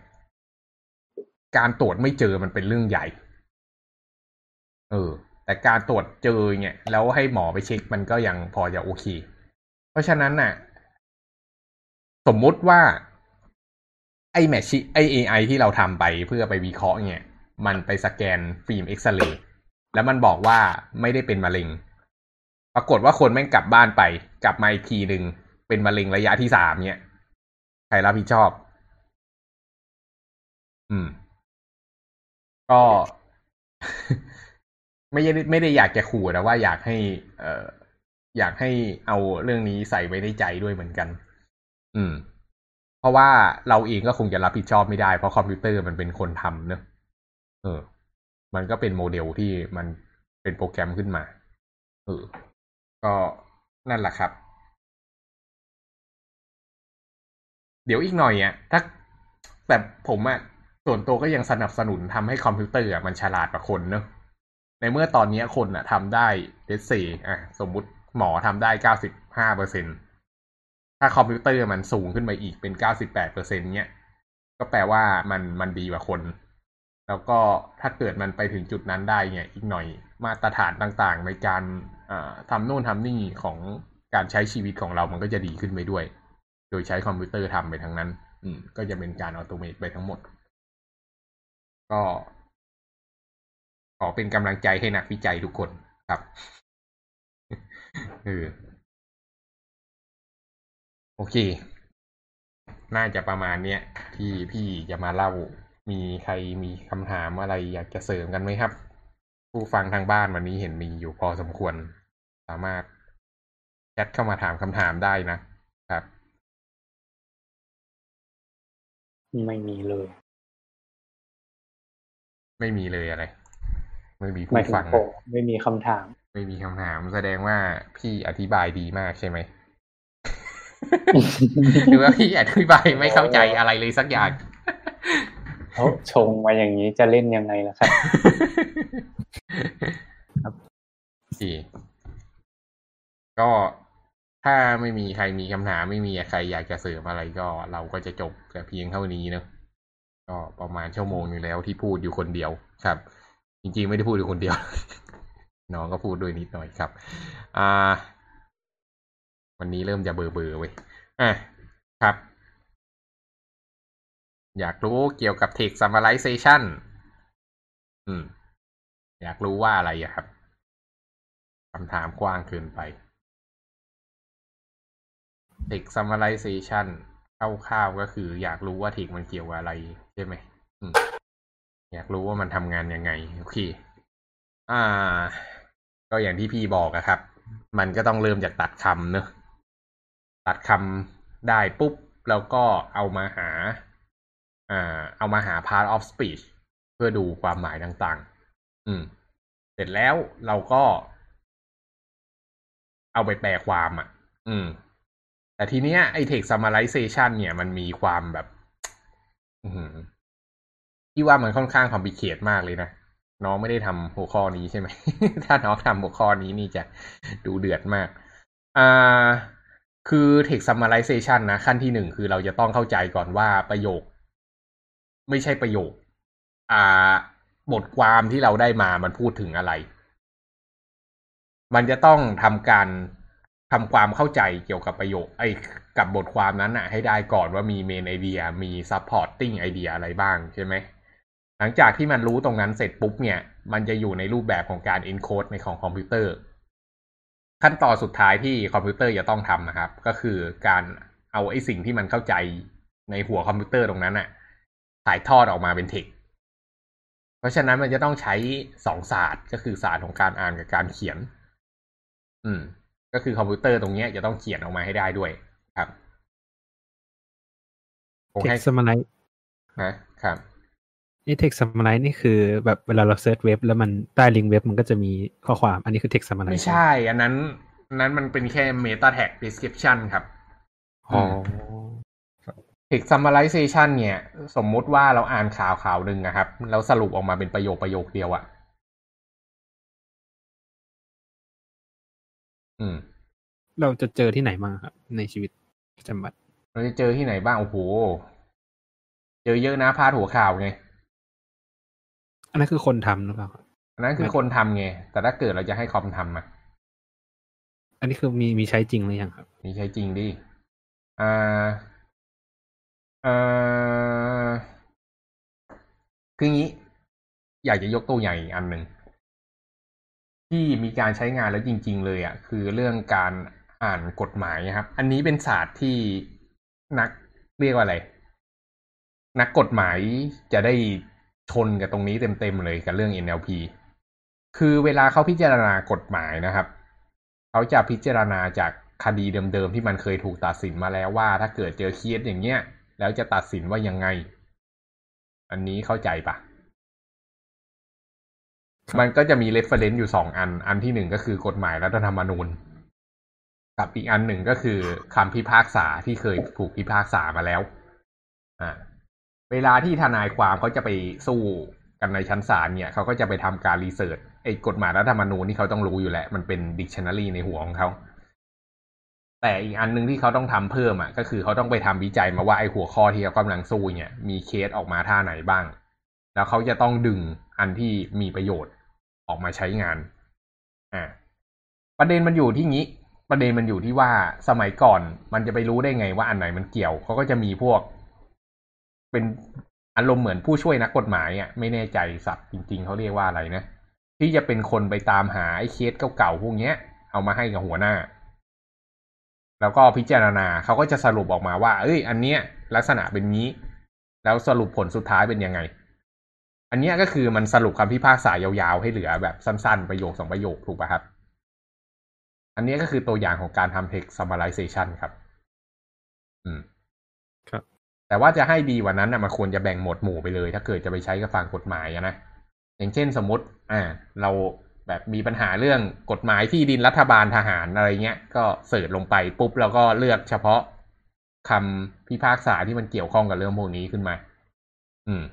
การตรวจไม่เจอมันเป็นเรื่องใหญ่ เออ แต่การตรวจเจอเนี่ยแล้วให้หมอไปเช็คมันก็ยังพอจะโอเค เพราะฉะนั้นน่ะ สมมุติว่า ไอแมชชีไอ้ AI ที่เราทำไปเพื่อไปวิเคราะห์เนี่ย มันไปสแกนฟิล์มเอ็กซเรย์แล้วมันบอกว่าไม่ได้เป็นมะเร็ง ปรากฏว่าคนแม่งกลับบ้านไป กลับมาอีกทีหนึ่ง เป็นมะเร็งระยะที่สามเนี่ยใครรับผิดชอบ อืม ก็ไม่ได้ไม่ได้อยากจะขู่นะว่าอยากให้ เอ่อ อยากให้เอาเรื่องนี้ใส่ไว้ในใจด้วยเหมือนกัน อืม เพราะว่าเราเองก็คงจะรับผิดชอบไม่ได้เพราะคอมพิวเตอร์มันเป็นคนทำเนอะเออ มันก็เป็นโมเดลที่มันเป็นโปรแกรมขึ้นมา เออ ก็นั่นแหละครับ เดี๋ยวอีกหน่อยอะถ้าแต่ผมอะส่วนตัวก็ยังสนับสนุนทำให้คอมพิวเตอร์อะมันฉลาดกว่าคนเนอะในเมื่อตอนนี้คนอะทำได้เดซเซอะสมมุติหมอทำได้เก้าสิบห้าเปอร์เซ็นต์ถ้าคอมพิวเตอร์มันสูงขึ้นไปอีกเป็นเก้าสิบแปดเปอร์เซ็นต์เนี้ยก็แปลว่ามันมันดีกว่าคน แล้วก็ถ้าเกิดมันไปถึงจุดนั้นได้เนี่ยอีกหน่อยมาตรฐานต่างๆ ในการทำโน่นทำนี่ของการใช้ชีวิตของเรามันก็จะดีขึ้นไปด้วย ดยใช้คอมพิวเตอร์ทำไปทั้งนั้น อืม ก็จะเป็นการอัตโนมัติไปทั้งหมด ก็ขอเป็นกำลังใจให้นักวิจัยทุกคนครับเออโอเค น่าจะประมาณเนี้ยที่พี่จะมาเล่า มีใครมีคำถามอะไรอยากจะเสริมกันไหมครับ ผู้ฟังทางบ้านวันนี้เห็นมีอยู่พอสมควร สามารถแชทเข้ามาถามคำถามได้นะ ไม่มีเลย ไม่มีเลยอะไร ไม่มีไม่ผู้ถึฟังงผมไม่มีคำถาม ไม่มีคำถามแสดงว่าพี่อธิบายดีมากใช่ไหมหรือว่าพี่อธิบายไม่เข้าใจอะไรเลยสักอย่างเขาชงมาอย่างนี้จะเล่นยังไงล่ะครับครับดีก็ ถ้าไม่มีใครมีคำถามไม่มีใครอยากจะเสริมอะไรก็เราก็จะจบแต่เพียงเท่านี้เนอะก็ประมาณชั่วโมงนึงแล้วที่พูดอยู่คนเดียวครับ จริงๆไม่ได้พูดอยู่คนเดียว น้องก็พูดด้วยนิดหน่อยครับ อ่า วันนี้เริ่มจะเบอเบอเว้ยอะครับ อยากรู้เกี่ยวกับ text summarization อืม อยากรู้ว่าอะไรอะครับคำถามกว้างเกินไป text summarization คร่าวๆก็คือ อยากรู้ว่า text มันเกี่ยวกับอะไรใช่ไหมอยากรู้ว่ามันทำงานยังไง โอเค อ่า ก็อย่างที่พี่บอกอะครับ มันก็ต้องเริ่มจากตัดคำเนอะตัดคำได้ปุ๊บ แล้วก็เอามาหา อ่า เอามาหา part of speech เพื่อดูความหมายต่างๆ อืม เสร็จแล้วเราก็ เอาไปแปลความอะ อืม แต่ทีเนี้ยไอ้ text summarization เนี่ยมันมีความแบบที่ว่ามันค่อนข้างคอมพิเคทมากเลยนะ น้องไม่ได้ทำหัวข้อนี้ใช่ไหม ถ้าน้องทำหัวข้อนี้นี่จะดูเดือดมาก อ่า คือ text summarization นะ ขั้นที่หนึ่งคือเราจะต้องเข้าใจก่อนว่าประโยค ไม่ใช่ประโยค อ่า บทความที่เราได้มามันพูดถึงอะไร มันจะต้องทำการ ทำความเข้าใจเกี่ยวกับประโยคไอ้กับบทความนั้นอะให้ได้ก่อนว่ามี main idea มี supporting idea อะไรบ้างใช่ไหมหลังจากที่มันรู้ตรงนั้นเสร็จปุ๊บเนี่ย มันจะอยู่ในรูปแบบของการ encode ในของคอมพิวเตอร์ ขั้นตอนสุดท้ายที่คอมพิวเตอร์จะต้องทำนะครับ ก็คือการเอาไอ้สิ่งที่มันเข้าใจในหัวคอมพิวเตอร์ตรงนั้นอะถ่ายทอดออกมาเป็นเทคเพราะฉะนั้นมันจะต้องใช้สองศาสตร์ก็คือศาสตร์ของการอ่านกับการเขียน อืม ก็คือคอมพิวเตอร์ตรงเนี้ยจะต้องเขียนออกมาให้ได้ด้วยครับผมให้ text summarize นะครับนี่ text summarize นี่คือแบบเวลาเรา search เว็บแล้วมันใต้ลิงก์เว็บมันก็จะมีข้อความอันนี้คือ text summarize ไม่ใช่ อันนั้นอันนั้นมันเป็นแค่ meta tag description ครับอ๋อ text summarization เนี่ย สมมุติว่าเราอ่านข่าวข่าวหนึ่งนะครับ แล้วสรุปออกมาเป็นประโยคประโยคเดียวอะ อืม เราจะเจอที่ไหนบ้างครับ ในชีวิตประจำวันเราจะเจอที่ไหนบ้าง โอ้โห เจอเยอะนะพาดหัวข่าวไง อันนั้นคือคนทำหรือเปล่าครับอันนั้นคือคนทำไง แต่ถ้าเกิดเราจะให้คอมทำอะอันนี้คือมีมีใช้จริงหรือยังครับ มีใช้จริงดิอ่าเอ่อคืองี้ อยากจะยกตัวอย่างอีกอันหนึ่ง ที่มีการใช้งานแล้วจริง ๆ เลยอะคือเรื่องการอ่านกฎหมายนะครับ อันนี้เป็นศาสตร์ที่นักเรียกว่าอะไร นักกฎหมายจะได้ชนกับตรงนี้เต็ม ๆ เลยกับเรื่อง NLP คือเวลาเขาพิจารณากฎหมายนะครับเขาจะพิจารณาจากคดีเดิมๆที่มันเคยถูกตัดสินมาแล้วว่า ถ้าเกิดเจอเคสอย่างเงี้ย แล้วจะตัดสินว่ายังไง อันนี้เข้าใจปะ มันก็จะมี reference อยู่สองอัน อันที่หนึ่งก็คือกฎหมายรัฐธรรมนูญ กับอีกอันหนึ่งก็คือคำพิพากษาที่เคยถูกพิพากษามาแล้ว อ่า เวลาที่ทนายความเขาจะไปสู้กันในชั้นศาลเนี่ยเขาก็จะไปทำการ research ไอ้กฎหมายรัฐธรรมนูญที่เขาต้องรู้อยู่แหละมันเป็นดิกชันนารีในหัวของเขา แต่อีกอันหนึ่งที่เขาต้องทำเพิ่มอะก็คือเขาต้องไปทำวิจัยมาว่าไอ้หัวข้อที่เขากำลังสู้เนี่ย มีเคสออกมาท่าไหนบ้าง แล้วเขาจะต้องดึงอันที่มีประโยชน์ออกมาใช้งาน อ่า ประเด็นมันอยู่ที่งี้ ประเด็นมันอยู่ที่ว่าสมัยก่อนมันจะไปรู้ได้ไงว่าอันไหนมันเกี่ยว เขาก็จะมีพวก เป็นอารมณ์เหมือนผู้ช่วยนักกฎหมายอะ ไม่แน่ใจสับจริง ๆ เขาเรียกว่าอะไรนะ ที่จะเป็นคนไปตามหาไอ้เคสเก่าๆพวกเนี้ย เอามาให้กับหัวหน้า แล้วก็พิจารณาเขาก็จะสรุปออกมาว่า เอ้ย อันเนี้ย ลักษณะเป็นงี้ แล้วสรุปผลสุดท้ายเป็นยังไง อันเนี้ยก็คือมันสรุปคำพิพากษายาวๆ ให้เหลือแบบสั้นๆ ประโยคสองประโยคถูกป่ะครับ อันนี้ก็คือตัวอย่างของการทำ text summarization ครับ อืม ครับ แต่ว่าจะให้ดีกว่านั้นนะมันควรจะแบ่งหมวดหมู่ไปเลย ถ้าเกิดจะไปใช้กับฝั่งกฎหมายอะนะ อย่างเช่นสมมติ อ่า เราแบบมีปัญหาเรื่องกฎหมายที่ดินรัฐบาลทหารอะไรเงี้ย ก็เสิร์ชลงไปปุ๊บแล้วก็เลือกเฉพาะคำพิพากษาที่มันเกี่ยวข้องกับเรื่องพวกนี้ขึ้นมา อืม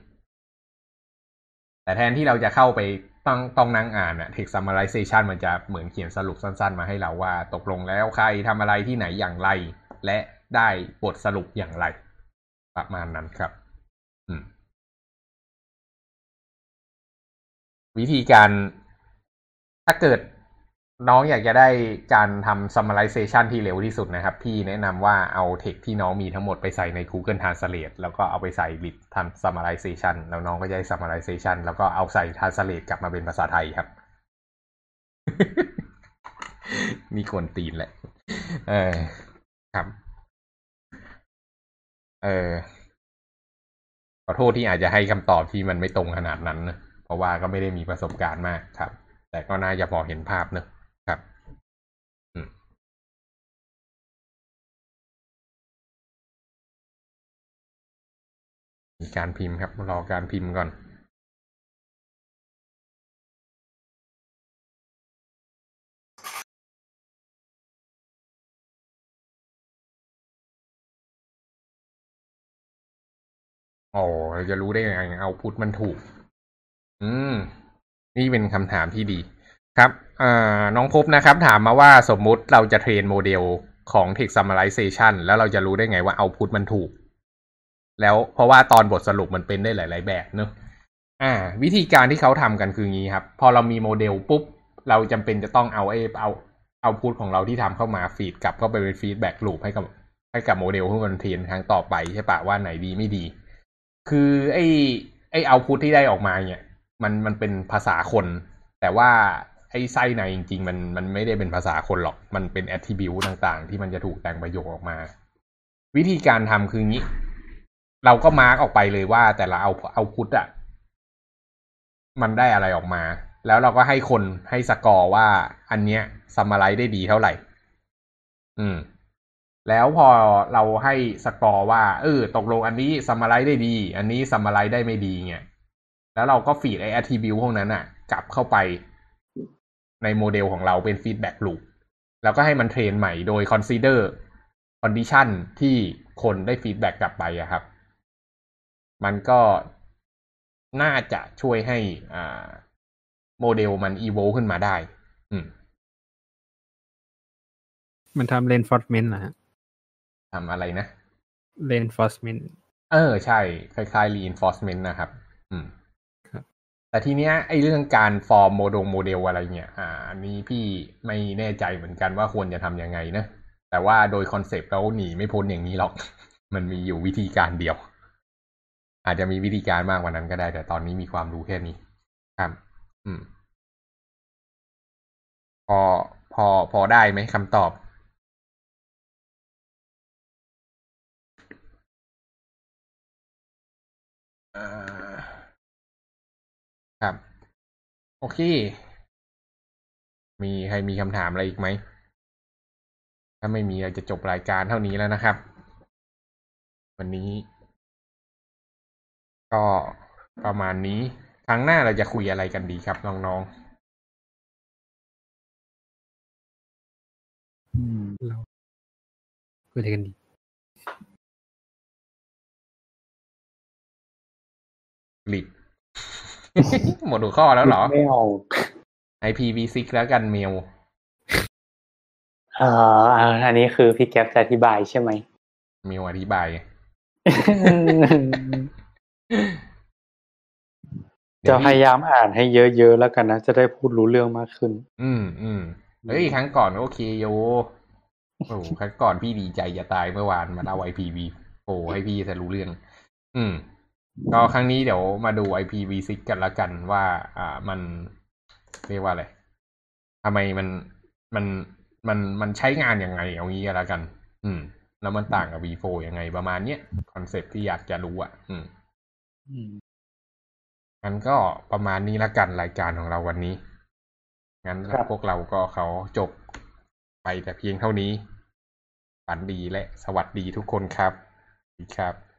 แต่แทนที่เราจะเข้าไปต้องต้องนั่งอ่านอะ text summarization มันจะเหมือนเขียนสรุปสั้น ๆ มาให้เราว่าตกลงแล้วใครทำอะไรที่ไหนอย่างไร และได้บทสรุปอย่างไร ประมาณนั้นครับ อืม วิธีการถ้าเกิด น้องอยากจะได้การทำ summarization ที่เร็วที่สุดนะครับ พี่แนะนำว่าเอาเทคที่น้องมีทั้งหมดไปใส่ใน Google Translate แล้วก็เอาไปใส่บิดทำ summarization แล้วน้องก็จะได้ summarization แล้วก็เอาใส่ translate กลับมาเป็นภาษาไทยครับ มีคนตีนแหละ เออ ครับ เออ ขอโทษที่อาจจะให้คำตอบที่มันไม่ตรงขนาดนั้นนะ เพราะว่าก็ไม่ได้มีประสบการณ์มากครับแต่ก็น่าจะพอเห็นภาพเนอะ การพิมพ์ครับ รอการพิมพ์ก่อนอ๋อเราจะรู้ได้ยังไง output มันถูก อืม นี่เป็นคำถามที่ดี ครับอ่าน้องพบนะครับ ถามมาว่าสมมุติเราจะ train โมเดลของ text summarization แล้วเราจะรู้ได้ไงว่า output มันถูก แล้วเพราะว่าตอนบทสรุปมันเป็นได้หลาย ๆ แบบเนอะอ่า วิธีการที่เขาทำกันคืองี้ครับ พอเรามีโมเดลปุ๊บ เราจำเป็นจะต้องเอาไอ้เอา output ของเราที่ทำเข้ามา feed กลับเข้าไปเป็น feedback loop ให้กับให้กับโมเดลเพื่อมัน train ครั้งต่อไปใช่ปะว่าไหนดีไม่ดี คือไอ้ไอ้ output ที่ได้ออกมาเนี่ยมันมันเป็นภาษาคน แต่ว่าไอ้ไส้ในจริงๆ มันมันไม่ได้เป็นภาษาคนหรอก มันเป็นแอ t ทิบิวต่างๆ ที่มันจะถูกแต่งประโยคออกมา วิธีการทำคืองี้ เราก็ mark ออกไปเลยว่า แต่ละเอา output อะมันได้อะไรออกมา แล้วเราก็ให้คนให้สกอร์ว่า อันเนี้ย summarize ได้ดีเท่าไหร่ อืม แล้วพอเราให้สกอร์ว่าเออตกลงอันนี้ summarize ได้ดี อันนี้ summarize ได้ไม่ดีเนี่ยแล้วเราก็ฟีดไอแอ t ทิบิวพวกนั้นอะกลับเข้าไปในโมเดลของเราเป็น feedback loop แล้วก็ให้มัน train ใหม่โดย consider condition ที่คนได้ feedback็กกลับไปอะครับ มันก็น่าจะช่วยให้อ่าโมเดลมัน evolve ขึ้นมาได้ อืม มันทำ reinforcement นะฮะทำอะไรนะ reinforcement เออ ใช่ คล้ายๆ reinforcement นะครับ อืมครับแต่ทีเนี้ยไอ้เรื่องการฟอร์มโมดงโมเดลอะไรเนี่ย อ่าอันนี้พี่ไม่แน่ใจเหมือนกันว่าควรจะทำยังไงนะ แต่ว่าโดยคอนเซปต์แล้วหนีไม่พ้นอย่างนี้หรอก มันมีอยู่วิธีการเดียว อาจจะมีวิธีการมากกว่านั้นก็ได้ แต่ตอนนี้มีความรู้แค่นี้ครับ อืม พอพอพอได้ไหมคำตอบอครับ โอเค มีใครมีคำถามอะไรอีกไหม ถ้าไม่มีเราจะจบรายการเท่านี้แล้วนะครับ วันนี้ ก็ประมาณนี้ ครั้งหน้าเราจะคุยอะไรกันดีครับน้องอืมเราคุยอะไรกันดีๆหลีดหมดหัวข้อแล้วเหรอ ไม่เอา IPv6 แล้วกันเมลเอ่ออ่าอันนี้คือพี่แก๊ปจะอธิบายใช่ไหมเมลอธิบาย จะพยายามอ่านให้เยอะๆแล้วกันนะ จะได้พูดรู้เรื่องมากขึ้น อืมอืมเฮ้ยครั้งก่อนโอเคโยโอ้โหครั้งก่อนพี่ดีใจจะตายเมื่อวานมาเล่า IPv โอ้ให้พี่จะรู้เรื่อง อืมก็ครั้งนี้เดี๋ยวมาดู IPv6 กันละกันว่า อ่ามันเรียกว่าอะไรทำไมมันมันมันมันใช้งานยังไง เอางี้กันละกัน อืม แล้วมันต่างกับ v4 ยังไงประมาณเนี้ยคอนเซ็ปที่อยากจะรู้อะ อืม อืม งั้นก็ประมาณนี้ละกันรายการของเราวันนี้ งั้นครับ พวกเราก็เขาจบไปแต่เพียงเท่านี้ ฝันดีและสวัสดีทุกคนครับสวัสดีครับ